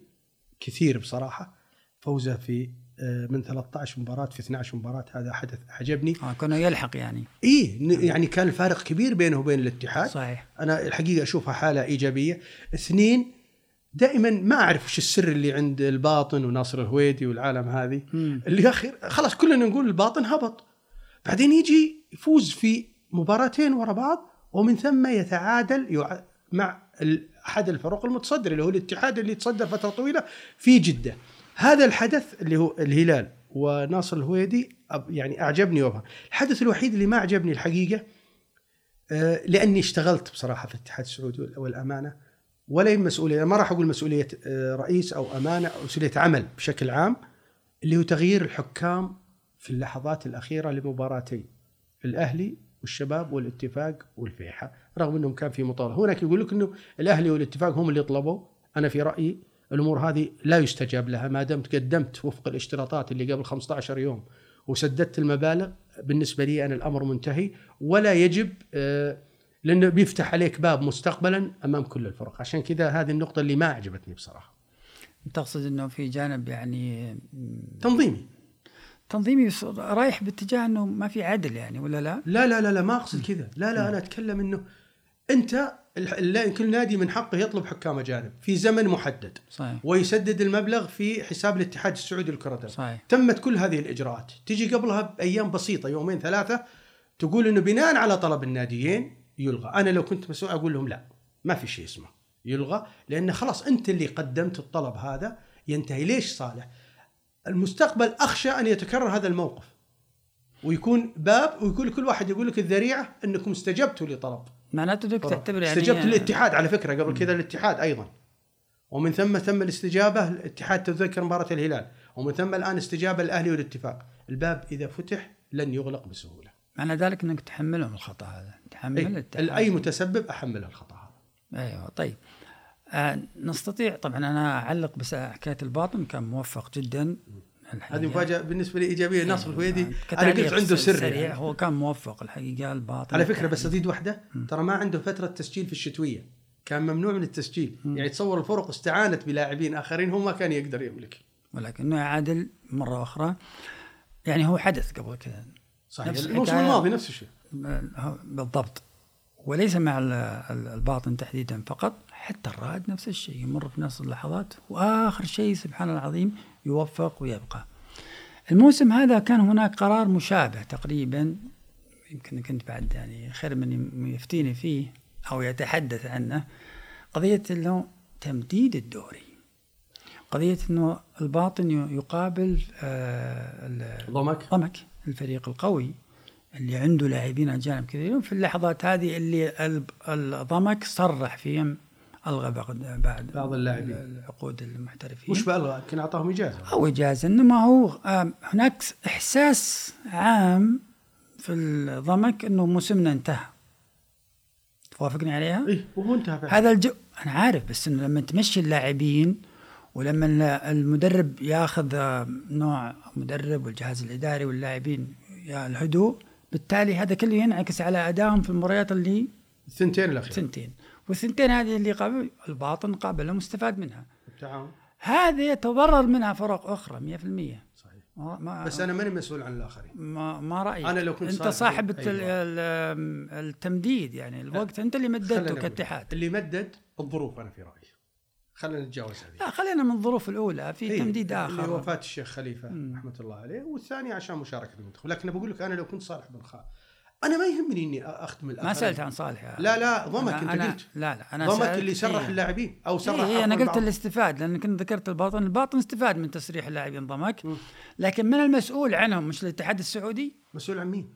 كثير بصراحة. فوزه في آه، من 13 مباراة في 12 مباراة. هذا حدث أعجبني.
آه كونه يلحق يعني.
ن- يعني كان الفارق كبير بينه وبين الاتحاد.
صحيح.
أنا الحقيقة أشوفها حالة إيجابية. اثنين دائما ما أعرف وش السر اللي عند الباطن وناصر الهويدي والعالم هذه.
مم.
اللي اخر خلاص كلنا نقول الباطن هبط. بعدين يجي يفوز في مباراتين ورا بعض. ومن ثم يتعادل مع أحد الفرق المتصدر اللي هو الاتحاد اللي تصدر فترة طويلة في جدة. هذا الحدث اللي هو الهلال وناصر الهويدي يعني أعجبني وبها الحدث الوحيد اللي ما عجبني الحقيقة آه، لأني اشتغلت بصراحة في الاتحاد السعودي وال- والأمانة ولا مسؤولية ما راح أقول مسؤولية آه، رئيس أو أمانة أو مسؤولية عمل بشكل عام اللي هو تغيير الحكام في اللحظات الأخيرة لمباراتين الأهلي والشباب والاتفاق والفيحة رغم إنهم كان في مطالبه هناك يقول لك إنه الأهلي والاتفاق هم اللي طلبوا. أنا في رأيي الأمور هذه لا يستجاب لها. ما دمت قدمت وفق الاشتراطات اللي قبل 15 يوم وسددت المبالغ بالنسبة لي أنا الأمر منتهي. ولا يجب آه، لأنه بيفتح عليك باب مستقبلا أمام كل الفرق. عشان كذا هذه النقطة اللي ما عجبتني بصراحة.
تقصد إنه في جانب يعني مم،
تنظيمي.
تنظيمي رايح باتجاه إنه ما في عدل يعني ولا لا؟
لا لا لا لا ما أقصد كذا. لا لا أنا أتكلم إنه أنت كل نادي من حقه يطلب حكام أجانب في زمن محدد.
صحيح.
ويسدد المبلغ في حساب الاتحاد السعودي لكره القدم
صحيح.
تمت كل هذه الإجراءات. تجي قبلها بأيام بسيطة يومين ثلاثة تقول إنه بناء على طلب الناديين يلغى. أنا لو كنت مسؤول أقول لهم لا ما في شيء اسمه يلغى لأن خلاص أنت اللي قدمت الطلب هذا. ينتهي. ليش صالح؟ المستقبل أخشى أن يتكرر هذا الموقف. ويكون باب ويقول كل واحد يقول لك الذريعة أنكم استجبتوا لطلب.
معناته إنك تعتبر يعني
استجبت للاتحاد على فكرة قبل كذا الاتحاد أيضا. ومن ثم تم الاستجابة الاتحاد تذكر مباراة الهلال. ومن ثم الآن استجابة الأهلي والاتفاق. الباب إذا فتح لن يغلق بسهولة.
معنى ذلك إنك تحملهم الخطأ هذا. تحمل
أي,
الاتحاد.
اي متسبب احمله الخطأ هذا.
أيوه طيب. نستطيع طبعا أنا أعلق بس حكاية الباطن كان موفق جدا.
هذه مفاجأة بالنسبة لي إيجابية نصر الهويدي أنا
كتعليق
قلت عنده سر
سريع.
يعني.
هو كان موفق الحقيقة الباطن
على فكرة بس أزيد واحدة. ترى ما عنده فترة تسجيل في الشتوية. كان ممنوع من التسجيل. يعني تصور الفرق استعانت بلاعبين آخرين هو ما كان يقدر يملك.
ولكنه يعادل مرة أخرى. يعني هو حدث قبل كذا
صحيح. الموسم. الماضي نفس الشيء.
بالضبط. وليس مع ال- ال- الباطن تحديدا فقط. حتى الرائد نفس الشيء يمر في نفس اللحظات وآخر شيء سبحان العظيم يوفق ويبقى. الموسم هذا كان هناك قرار مشابه تقريبا يمكن كنت بعد يعني خير من يفتيني فيه أو يتحدث عنه قضية إنه تمديد الدوري. قضية إنه الباطن يقابل آه
ضمك
ضمك الفريق القوي اللي عنده لاعبين أجانب كثيرين في اللحظات هذه اللي الضمك صرح فيهم ألغى بعض بعد
بعض اللاعبين.
العقود المحترفين
مش بألغى يمكن أعطاهم إجازة
أو إجازة إنما هو هناك إحساس عام في الضمك إنه موسمنا انتهى توافقني عليها؟
اي وهو انتهى فعلا.
هذا الجو أنا عارف بس إنه لما تمشي اللاعبين ولما ال- المدرب ياخذ نوع مدرب والجهاز الإداري واللاعبين يا الهدوء بالتالي هذا كله ينعكس على أدائهم في المباريات اللي
الثنتين الأخيرة
ثنتين والثنتين هذه اللي قابل الباطن قابلها مستفاد منها.
التعاون.
هذه يتضرر منها فرق أخرى 100%
صحيح.
ما
بس أنا ماني مسؤول عن الآخرين.
ما, ما رايك
أنا لو كنت
أنت
صاحب- أيوة.
التمديد يعني الوقت أنت اللي مددته. كاتحاد.
اللي مدد الظروف أنا في رأيي. خلينا نتجاوز هذه
لا خلينا من الظروف الأولى في
إيه،
تمديد
اللي
آخر.
وفاة الشيخ خليفة رحمة الله عليه والثاني عشان مشاركة المنتخب. لكن بقول لك أنا لو كنت صالح بن خالد أنا ما يهمني إني اخدم الاخرين
ما سألت عن صالح يا-
لا لا ضمك أنت
أنا
قلت.
لا لا أنا
ضمك اللي سرح
إيه.
اللاعبين أو سرح
إيه أنا
عفواً
قلت. الاستفاد لأن كنت ذكرت الباطن. الباطن استفاد من تسريح اللاعبين ضمك. لكن من المسؤول عنهم مش الاتحاد السعودي؟
مسؤول عن مين؟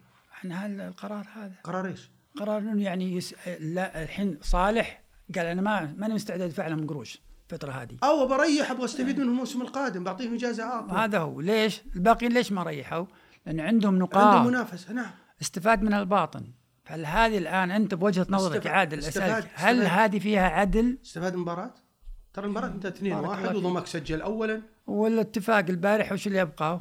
عن هذا القرار هذا.
قرار إيش؟
قرار إنه يعني يس... لا الحين صالح قال أنا ما ماني مستعد ادفع لهم قروش الفترة هذه.
أو بريح أبغى أستفيد منهم الموسم القادم بعطيهم إجازة اطول
هذا هو. ليش؟ الباقيين ليش ما ريحوا؟ لأن عندهم نقاط.
عنده منافسة نعم.
استفاد من الباطن. هل هذه الآن أنت بوجهة نظرك عادل؟
استفاد-
اسالك هل. هذه فيها عدل؟
استفاد من المباراه ترى المباراة انتهت 2
بارك
1
الله فيك.
وضمك سجل اولا.
والاتفاق البارح وش اللي يبقى؟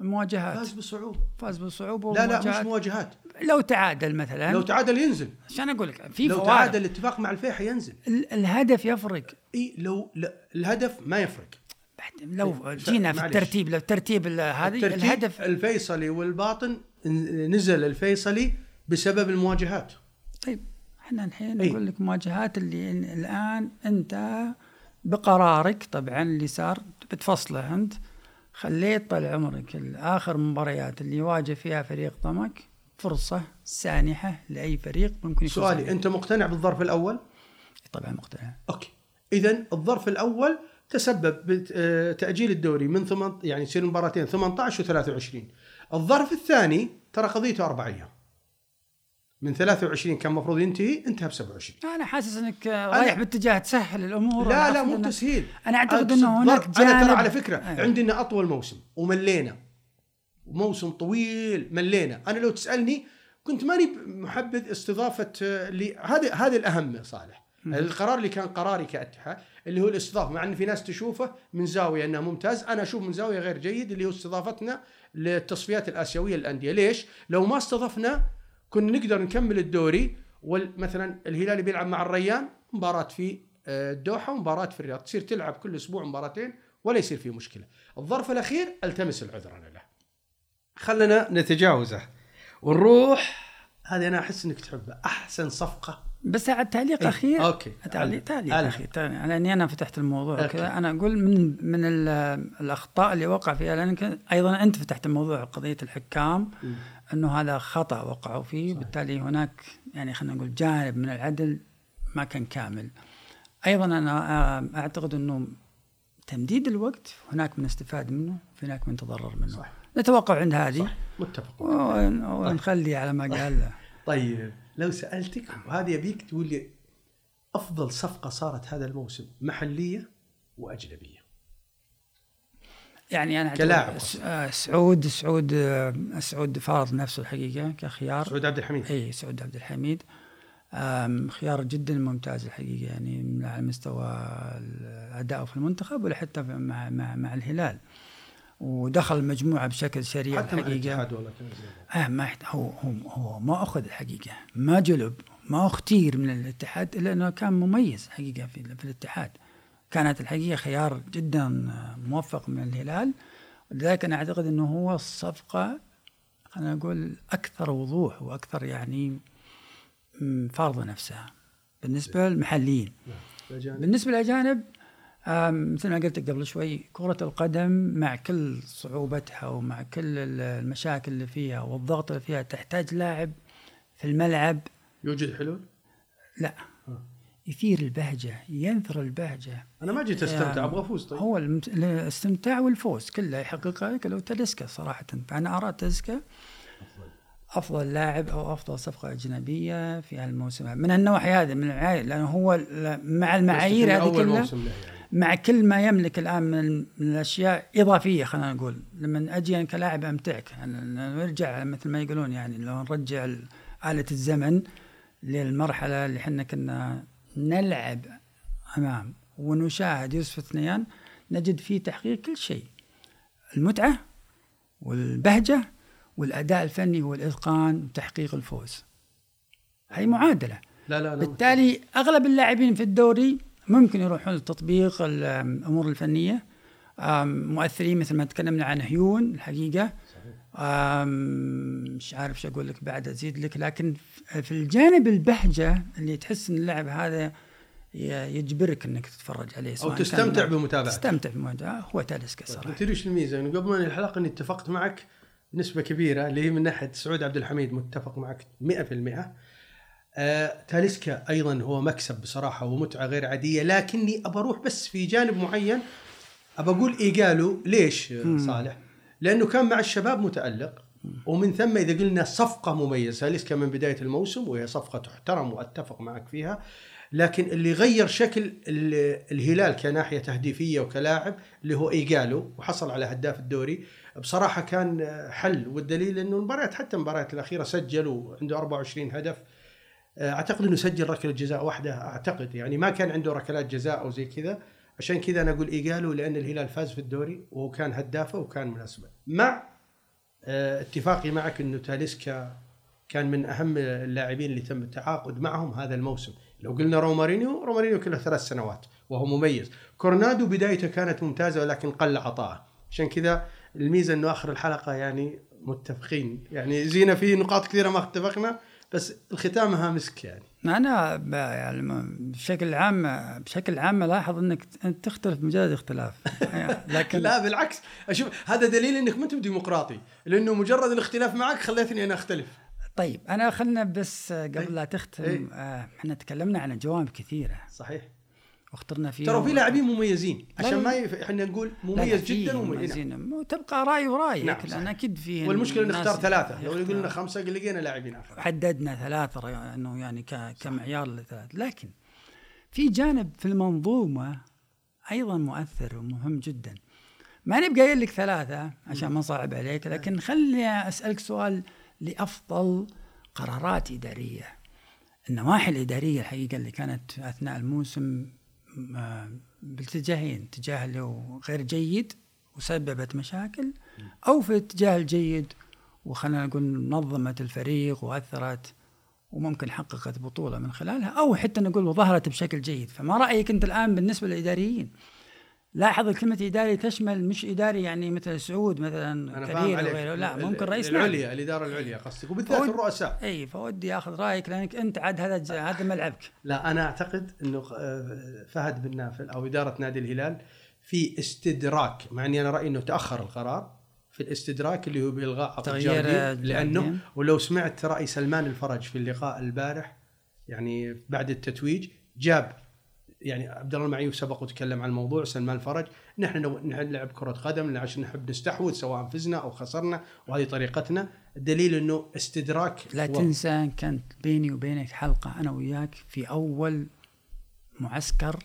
المواجهات.
فاز بصعوبة.
فاز بالصعوبه
لا لا مش. مواجهات.
لو تعادل مثلا.
لو تعادل ينزل.
عشان أقول لك في
لو
فوارق.
تعادل الاتفاق مع الفيحة ينزل.
ال- الهدف يفرق.
إي لو لا الهدف ما يفرق.
لو
إيه،
جينا في. الترتيب لو ترتيب هذه الهدف
الفيصلي والباطن نزل الفيصلي بسبب المواجهات
طيب إحنا الحين
إيه.
نقول لك مواجهات اللي الآن أنت بقرارك طبعا اللي صار بتفصله أنت خليت طال عمرك اخر مباريات اللي يواجه فيها فريق ضمك فرصة سانحة لأي فريق ممكن يفوز
سؤالي. أنت مقتنع بالظرف الأول؟
طبعا مقتنع
أوكي اذا الظرف الأول تسبب بتاجيل الدوري من ثمان يعني يصير مباراتين 18 و23 الظرف الثاني ترى قضيته أربع أيام. من 23 كان المفروض ينتهي انتهى ب 27
أنا حاسس إنك رايح باتجاه تسهل الأمور.
لا لا مو تسهيل.
أنا
أعتقد
إنه هناك
ظرف- أنا ترى
جانب
على فكرة
أيوة.
عندنا أطول موسم وملينا. موسم طويل ملينا. أنا لو تسألني كنت ماني محبذ استضافة آه، هذا هذا الأهم صالح. القرار اللي كان قراري كاتحاد اللي هو الاستضافة مع إن في ناس تشوفه من زاوية إنه ممتاز. أنا أشوف من زاوية غير جيد اللي هو استضافتنا للتصفيات الآسيوية للأندية. ليش؟ لو ما استضفنا كنا نقدر نكمل الدوري ومثلا الهلال بيلعب مع الريان مباراة في آه، الدوحة ومباراة في الرياض. تصير تلعب كل أسبوع مباراتين ولا يصير في مشكلة. الظرف الأخير التمس العذر أنا له. خلنا نتجاوزه. ونروح هذه أنا أحس إنك تحبها أحسن صفقة
بس على تعليق
إيه،
أخير.
أوكي.
تعليق تعليق تعليق. لاني أنا فتحت الموضوع. كذا أنا أقول من من ال- الأخطاء اللي وقع فيها لانك أيضا أنت فتحت الموضوع قضية الحكام إنه هذا خطأ وقعوا فيه. بالتالي هناك يعني خلينا نقول جانب من العدل ما كان كامل. أيضا أنا أعتقد إنه تمديد الوقت هناك من استفاد منه هناك من تضرر منه.
صح.
نتوقع عند هذه.
صح متفق.
ون- ونخلي على ما قال.
طيب لو سألتك وهذه يبيك تقول لي أفضل صفقة صارت هذا الموسم محلية وأجنبية.
يعني أنا
كلاعب
آه، سعود سعود آه، سعود فرض نفسه الحقيقة كخيار.
سعود عبد الحميد.
اي سعود عبد الحميد. خيار جدا ممتاز الحقيقة يعني على مستوى الاداء في المنتخب ولا حتى مع مع مع الهلال. ودخل المجموعة بشكل سريع
حتى
الحقيقة.
الاتحاد والله
آه ما هو هو هو ما أخذ الحقيقة. ما جلب ما أختير من الاتحاد الا انه كان مميز حقيقة في, في الاتحاد. كانت الحقيقة خيار جدا آه، موفق من الهلال. ولذلك أنا أعتقد إنه هو الصفقة خلينا نقول أكثر وضوح وأكثر يعني فارضه نفسها بالنسبة للمحليين.
الأجانب.
بالنسبة للأجانب مثل ما قلت لك قبل شوي كرة القدم مع كل صعوبتها ومع كل ال- المشاكل اللي فيها والضغط اللي فيها تحتاج لاعب في الملعب
يوجد حلول؟
لا
آه.
يثير البهجة ينثر البهجة
أنا ما جيت أستمتع
يعني
أبغى أفوز طيب
هو الاستمتاع والفوز كله يحققها لك لو تلسكا صراحة فأنا أرى تلسكا أفضل لاعب أو أفضل صفقة أجنبية في هالموسم من النواحي هذه من المعايير لأنه هو مع المعايير هذه كلها
يعني.
مع كل ما يملك الآن من, من الأشياء إضافية خلينا نقول. لما أجي أنا كلاعب أمتعك. نرجع مثل ما يقولون يعني لو نرجع آلة الزمن للمرحلة اللي إحنا كنا نلعب أمام ونشاهد يوسف اثنيان نجد فيه تحقيق كل شيء. المتعة والبهجة والأداء الفني والإتقان وتحقيق الفوز. هي معادلة.
لا لا لا
بالتالي أغلب اللاعبين في الدوري ممكن يروحون لتطبيق الأمور الفنية. مؤثرين مثل ما تكلمنا عن هيون الحقيقة. مش عارف شو أقول لك بعد أزيد لك. لكن في الجانب البهجة اللي تحس إن اللاعب هذا يجبرك إنك تتفرج عليه أو
تستمتع بمتابعته.
تستمتع بمتابعته. هو تاليسكا صراحة.
تدري إيش الميزه؟ انه قبل ما الحلقة إني اتفقت معك نسبة كبيرة اللي هي من ناحية سعود عبد الحميد متفق معك 100% آه، تاليسكا أيضا هو مكسب بصراحة ومتعة غير عادية لكني أبى أروح بس في جانب معين أبى أقول إيجالو ليش آه، صالح؟ لأنه كان مع الشباب متألق ومن ثم إذا قلنا صفقة مميزة تاليسكا من بداية الموسم وهي صفقة تحترم وأتفق معك فيها لكن اللي غير شكل ال- الهلال كناحية تهديفية وكلاعب اللي هو إيجالو وحصل على هداف الدوري بصراحة كان آه، حل والدليل إنه المباريات حتى المباريات الأخيرة سجل وعنده 24 هدف آه، أعتقد إنه سجل ركلة جزاء واحدة أعتقد. يعني ما كان عنده ركلات جزاء أو زي كذا. عشان كذا أنا أقول إيجالو لأن الهلال فاز في الدوري وكان هدافه وكان مناسبة. مع آه، اتفاقي معك إنه تاليسكا كان من أهم اللاعبين اللي تم التعاقد معهم هذا الموسم. لو قلنا رومارينيو رومارينيو كله ثلاث سنوات وهو مميز. كورنادو بدايته كانت ممتازة ولكن قل عطاءه. عشان كذا الميزة إنه آخر الحلقة يعني متفقين. يعني زينا في نقاط كثيرة ما اتفقنا. بس الختامها مسك يعني.
أنا يعني بشكل عام بشكل عام ألاحظ إنك ت- أنت تختلف مجرد اختلاف. لكن
لا بالعكس. أشوف هذا دليل إنك ما أنت ديمقراطي لأنه مجرد الاختلاف معك خليتني أنا أختلف.
طيب أنا خلنا بس قبل
إيه.
لا تختم
إيه.
آه، إحنا تكلمنا عن جوانب كثيرة.
صحيح.
واخترنا فيها
ترى في لاعبين مميزين. عشان. ما يف... إحنا نقول مميز جدا ومميز نعم.
وتبقى رأي ورأيك
نعم،
نعم. لأن أكيد في والمشكلة
نختار ثلاثة. لو
يختار.
قلنا خمسة لقينا لاعبين آخر.
حددنا ثلاثة ر- إنه يعني ك- كمعيار لثلاث لكن في جانب في المنظومة أيضا مؤثر ومهم جدا. ما نبقى قايل لك ثلاثة عشان ما نصعب عليك لكن خلي أسألك سؤال لأفضل قرارات إدارية. النواحي الادارية الحقيقة اللي كانت أثناء الموسم آه، باتجاهين اتجاه اللي هو غير جيد وسببت مشاكل أو في الاتجاه الجيد وخلينا نقول نظمت الفريق وأثرت وممكن حققت بطولة من خلالها أو حتى نقول ظهرت بشكل جيد. فما رأيك أنت الآن بالنسبة للإداريين؟ لاحظ كلمة إداري تشمل مش إداري يعني مثل سعود مثلا
فاهم
كبير
عليك.
وغيره. لا ممكن رئيس
العليا الإدارة العليا قصدك. وبالذات
فود-
الرؤساء.
إي فودي اخذ رأيك لأنك أنت عاد هذا هذا ملعبك.
لا أنا أعتقد إنه آه، فهد بن نافل أو إدارة نادي الهلال في استدراك مع أني أنا رأيي إنه تأخر القرار في الاستدراك اللي هو بإلغاء عقد
تغيير
جاردين. ولو سمعت راي سلمان الفرج في اللقاء البارح يعني بعد التتويج جاب يعني عبد الله المعيوف سبق وتكلم عن الموضوع سلمان الفرج نحن نلعب كرة قدم عشان نحب نستحوذ سواء فزنا أو خسرنا وهذه طريقتنا. الدليل إنه استدراك
لا
و-
تنسى كانت بيني وبينك حلقة أنا وياك في أول معسكر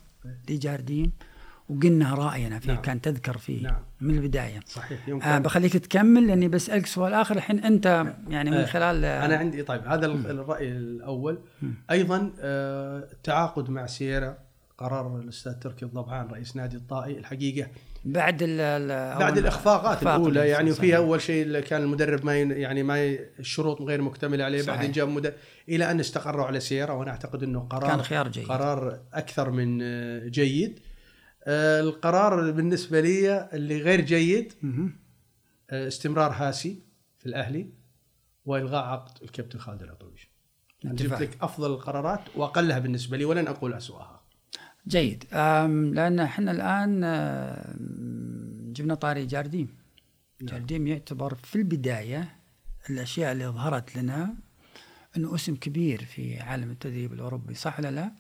لجاردين وقلنا رأينا فيه
نعم.
كان تذكر فيه
نعم.
من البداية.
صحيح يوم
آه بخليك تكمل لأني بسألك سؤال آخر الحين أنت يعني من
آه،
خلال
أنا عندي طيب هذا ال- الرأي الأول. أيضا آه، التعاقد مع سييرا. قرار الأستاذ تركي الضبعان رئيس نادي الطائي الحقيقة
بعد ال
بعد الإخفاقات
الأولى
يعني
صحيح.
فيها أول شيء كان المدرب ما يعني ما الشروط غير مكتملة عليه
صحيح.
بعدين جاب مدرب إلى أن استقروا على سييرا وأنا أعتقد إنه قرار
كان خيار جيد.
قرار أكثر من آه، جيد آه، القرار بالنسبة لي اللي غير جيد. آه، استمرار هاسي في الأهلي وإلغاء عقد الكابتن خالد العطويش أنا جبت. لك أفضل القرارات وأقلها بالنسبة لي ولن أقول أسوأها
جيد. لأن إحنا الآن أم، جبنا طاري جارديم جارديم يعتبر في البداية الأشياء اللي ظهرت لنا إنه اسم كبير في عالم التدريب الأوروبي صح ولا لا؟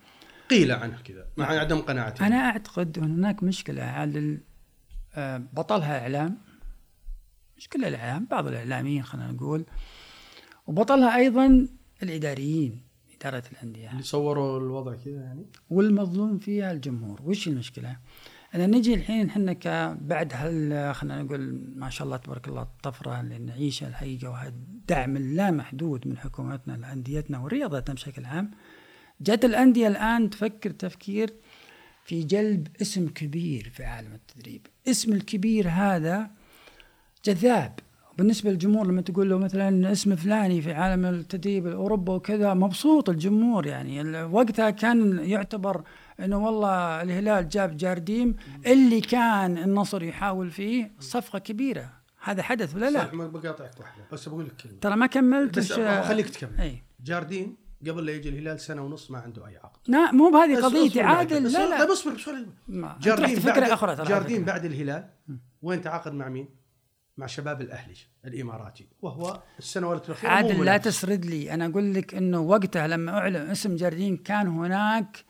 قيل عنه كذا مع عدم قناعتي
أنا أعتقد إن هناك مشكلة عادل آه، بطلها إعلام. مش كل الإعلام بعض الإعلاميين خلينا نقول وبطلها أيضا الإداريين. إدارة الأندية.
اللي صوروا الوضع كذا يعني؟
والمظلوم فيها الجمهور. وش المشكلة؟ أنا نجي الحين إحنا بعد هال خلينا نقول ما شاء الله تبارك الله الطفرة اللي نعيشها الحقيقة وهالدعم اللامحدود من حكومتنا لأنديتنا ورياضتنا بشكل عام جت الأندية الآن تفكر تفكير في جلب اسم كبير في عالم التدريب. اسم الكبير هذا جذاب. بالنسبة للجمهور لما تقول له مثلا اسم فلاني في عالم التدريب الأوروبا وكذا مبسوط الجمهور يعني. وقتها كان يعتبر إنه والله الهلال جاب جارديم اللي كان النصر يحاول فيه صفقة كبيرة. هذا حدث ولا
صح
لا؟
ما بقاطعك واحدة بس بقول لك كلمة.
ترى ما كملت
بس خليك تكمل.
اي
جاردين قبل لا يجي الهلال سنة ونص ما عنده أي عقد.
لا مو بهذه
بس
قضيتي عادل
بس
لا لا.
طيب أصبر بس
رحت فكرة
بعد
أخرى ترى فكرة.
بعد الهلال وين تعاقد مع مين؟ مع شباب الأهلي الإماراتي وهو السنوات الأخيرة
عادل لا. تسرد لي أنا أقول لك إنه وقتها لما أعلن اسم جاردين كان هناك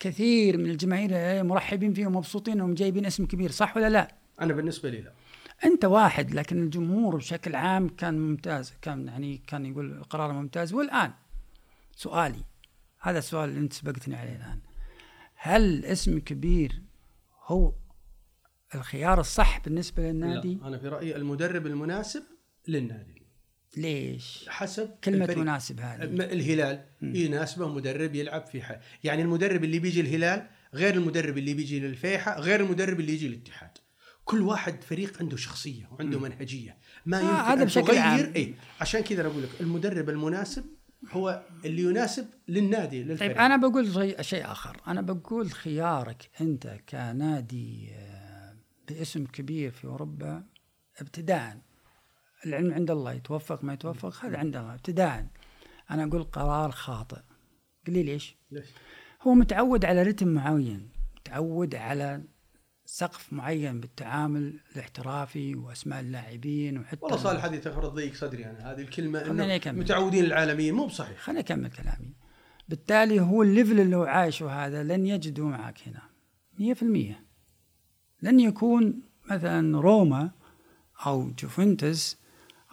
كثير من الجماهير مرحبين فيه ومبسوطين إنهم جايبين اسم كبير صح ولا لا؟
أنا بالنسبة لي لا
أنت واحد لكن الجمهور بشكل عام كان ممتاز كان يعني كان يقول القرار ممتاز والآن سؤالي هذا السؤال اللي انت سبقتني عليه الآن هل اسم كبير هو الخيار الصح بالنسبة للنادي؟
لا أنا في رأيي المدرب المناسب للنادي.
ليش؟
حسب
كلمة
الفريق.
مناسب هذه.
م- الهلال. يناسبه مدرب يلعب في حال يعني المدرب اللي بيجي الهلال غير المدرب اللي بيجي للفيحة غير المدرب اللي يجي للاتحاد. كل واحد فريق عنده شخصية وعنده منهجية. ما
آه،
يمكن
هذا
أن
بشكل
تغير
عام.
إي عشان كذا أنا أقول لك المدرب المناسب هو اللي يناسب للنادي للفريق.
طيب أنا بقول شيء شيء آخر. أنا بقول خيارك أنت كنادي آه، باسم كبير في أوروبا ابتداء العلم عند الله يتوفق ما يتوفق هذا عند الله ابتداء. أنا أقول قرار خاطئ. قل لي ليش
ليش؟
هو متعود على رتم معين متعود على سقف معين بالتعامل الاحترافي وأسماء اللاعبين وحتى
والله صالح هذه تفرض ضيق صدري أنا. هذه
خليني
إنه
أكمل.
متعودين العالميين مو بصحيح.
خليني أكمل كلامي. بالتالي هو ال level اللي هو عايشه هذا لن يجده معك هنا. مية في المية. لن يكون مثلا روما أو جوفنتوس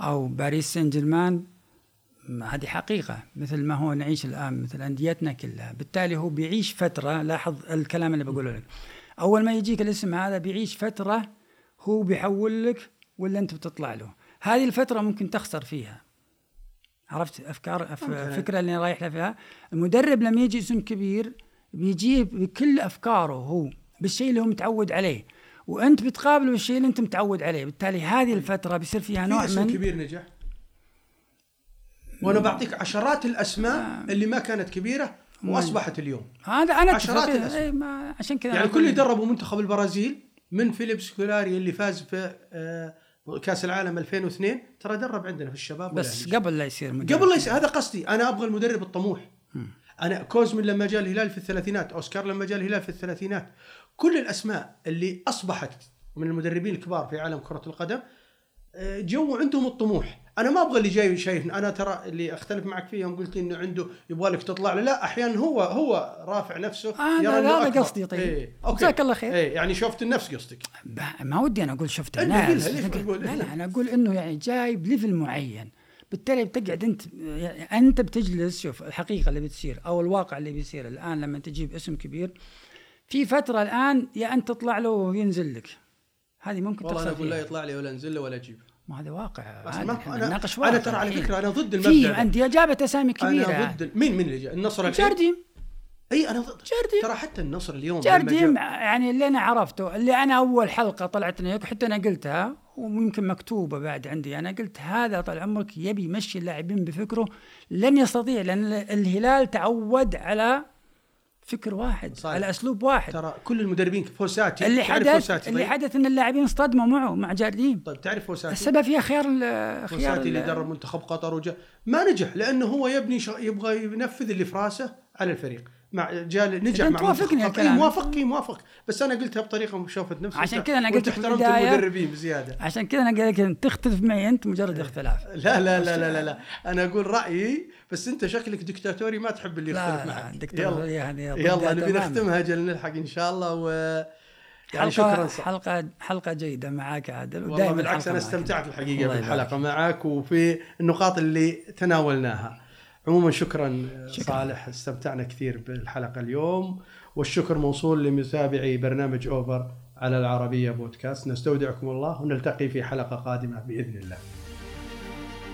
أو باريس سان جيرمان هذه حقيقة مثل ما هو نعيش الآن مثل أنديتنا كلها. بالتالي هو بيعيش فترة لاحظ الكلام اللي بقوله لك. أول ما يجيك الاسم هذا بيعيش فترة هو بيحول لك ولا أنت بتطلع له. هذه الفترة ممكن تخسر فيها. عرفت أفكار أف... الفكرة اللي رايح لها فيها؟ المدرب لما يجي اسم كبير بيجيب بكل أفكاره هو بالشيء اللي هو متعود عليه. وأنت بتقابله بالشيء اللي أنت متعود عليه. بالتالي هذه الفترة بيصير فيها
في
نوع من
كبير نجح. وأنا بعطيك عشرات الأسماء اللي ما كانت كبيرة وأصبحت اليوم.
هذا أنا
عشرات.
إيه، ما عشان كذا
يعني كل اللي دربوا منتخب البرازيل من فيليب سكولاري اللي فاز في آه، كأس العالم 2002 ترى درب عندنا في الشباب
بس
والأهلي.
قبل لا يصير مدرب.
قبل لا يصير هذا قصدي. أنا أبغى المدرب الطموح. أنا كوزمن لما جاء الهلال في الثلاثينات أوسكار لما جاء الهلال في الثلاثينات كل الأسماء اللي أصبحت من المدربين الكبار في عالم كرة القدم آه، جو عندهم الطموح أنا ما أبغى اللي جاي شايف أنا ترى اللي أختلف معك فيه يوم قلت إنه عنده يبغى لك تطلع له لا أحيانا هو هو رافع نفسه
آه،
إنه
هذا
أكبر.
قصدي طيب.
إيه. okay.
جزاك الله خير.
إيه. يعني شفت النفس قصدك
ما ودي أنا أقول شفت
إلا
الناس؟ لا لا أنا أقول إنه يعني جاي ب level معين بالتالي بتقعد أنت يعني أنت بتجلس شوف الحقيقة اللي بتصير أو الواقع اللي بيصير الآن لما تجيب اسم كبير في فترة الآن يا انت تطلع له وينزل لك. هذه ممكن
والله
أنا
أقول لا يطلع لي ولا انزل له ولا أجيب
ما هذا واقع.
أنا
أنا
ترى على
الحين.
فكرة أنا ضد
في
المبدا ده.
انديه جابت اسامي كبيرة.
أنا ضد مين مين اللي جاء النصر
جارديم.
أي أنا ضد.
جارديم.
ترى حتى النصر اليوم جاء-
يعني اللي أنا عرفته اللي أنا أول حلقة طلعت لنا حتى أنا قلتها ويمكن مكتوبة بعد عندي أنا قلت هذا طال عمرك يبي يمشي اللاعبين بفكره لن يستطيع لأن الهلال تعود على فكر واحد
صحيح.
على اسلوب واحد.
ترى كل المدربين فوساتي
اللي حدث
فوساتي؟
اللي
طيب؟
حدث إن اللاعبين اصطدموا معه مع جارديم
طيب تعرف فوساتي؟
السبب فيها خيار خيار
فوساتي اللي
ال-
درب منتخب قطر وجاء. ما نجح لأنه هو يبني ش... يبغى ينفذ اللي في راسه على الفريق. مع جاء نجح مع
توافقني
منتخب قطر.
الكلام.
إيه موافق موافق بس أنا قلتها بطريقة مشوفه نفس
عشان كذا أنا قلت
احترمت المدربين بزيادة
عشان كذا أنا قلت لك تختلف معي أنت مجرد اختلاف
لا لا لا لا لا, لا. أنا أقول رأيي بس أنت شكلك دكتاتوري ما تحب اللي يختلف معك
دكتاتورية
يلا
يعني
يلا نبي. نختمها أجل نلحق إن شاء الله و يعني
حلقة
شكرا صح.
حلقة حلقة جيدة معاك عادل
والله بالعكس أنا
معك.
استمتعت بالحلقة
يبارك.
معك وفي النقاط اللي تناولناها عموما شكرا,
شكراً.
صالح استمتعنا كثير بالحلقة اليوم والشكر موصول لمتابعي برنامج أوفر على العربية بودكاست. نستودعكم الله ونلتقي في حلقة قادمة بإذن الله.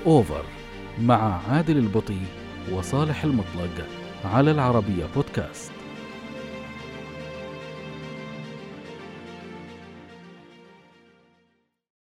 أوفر مع عادل البطي وصالح المطلق على العربية بودكاست.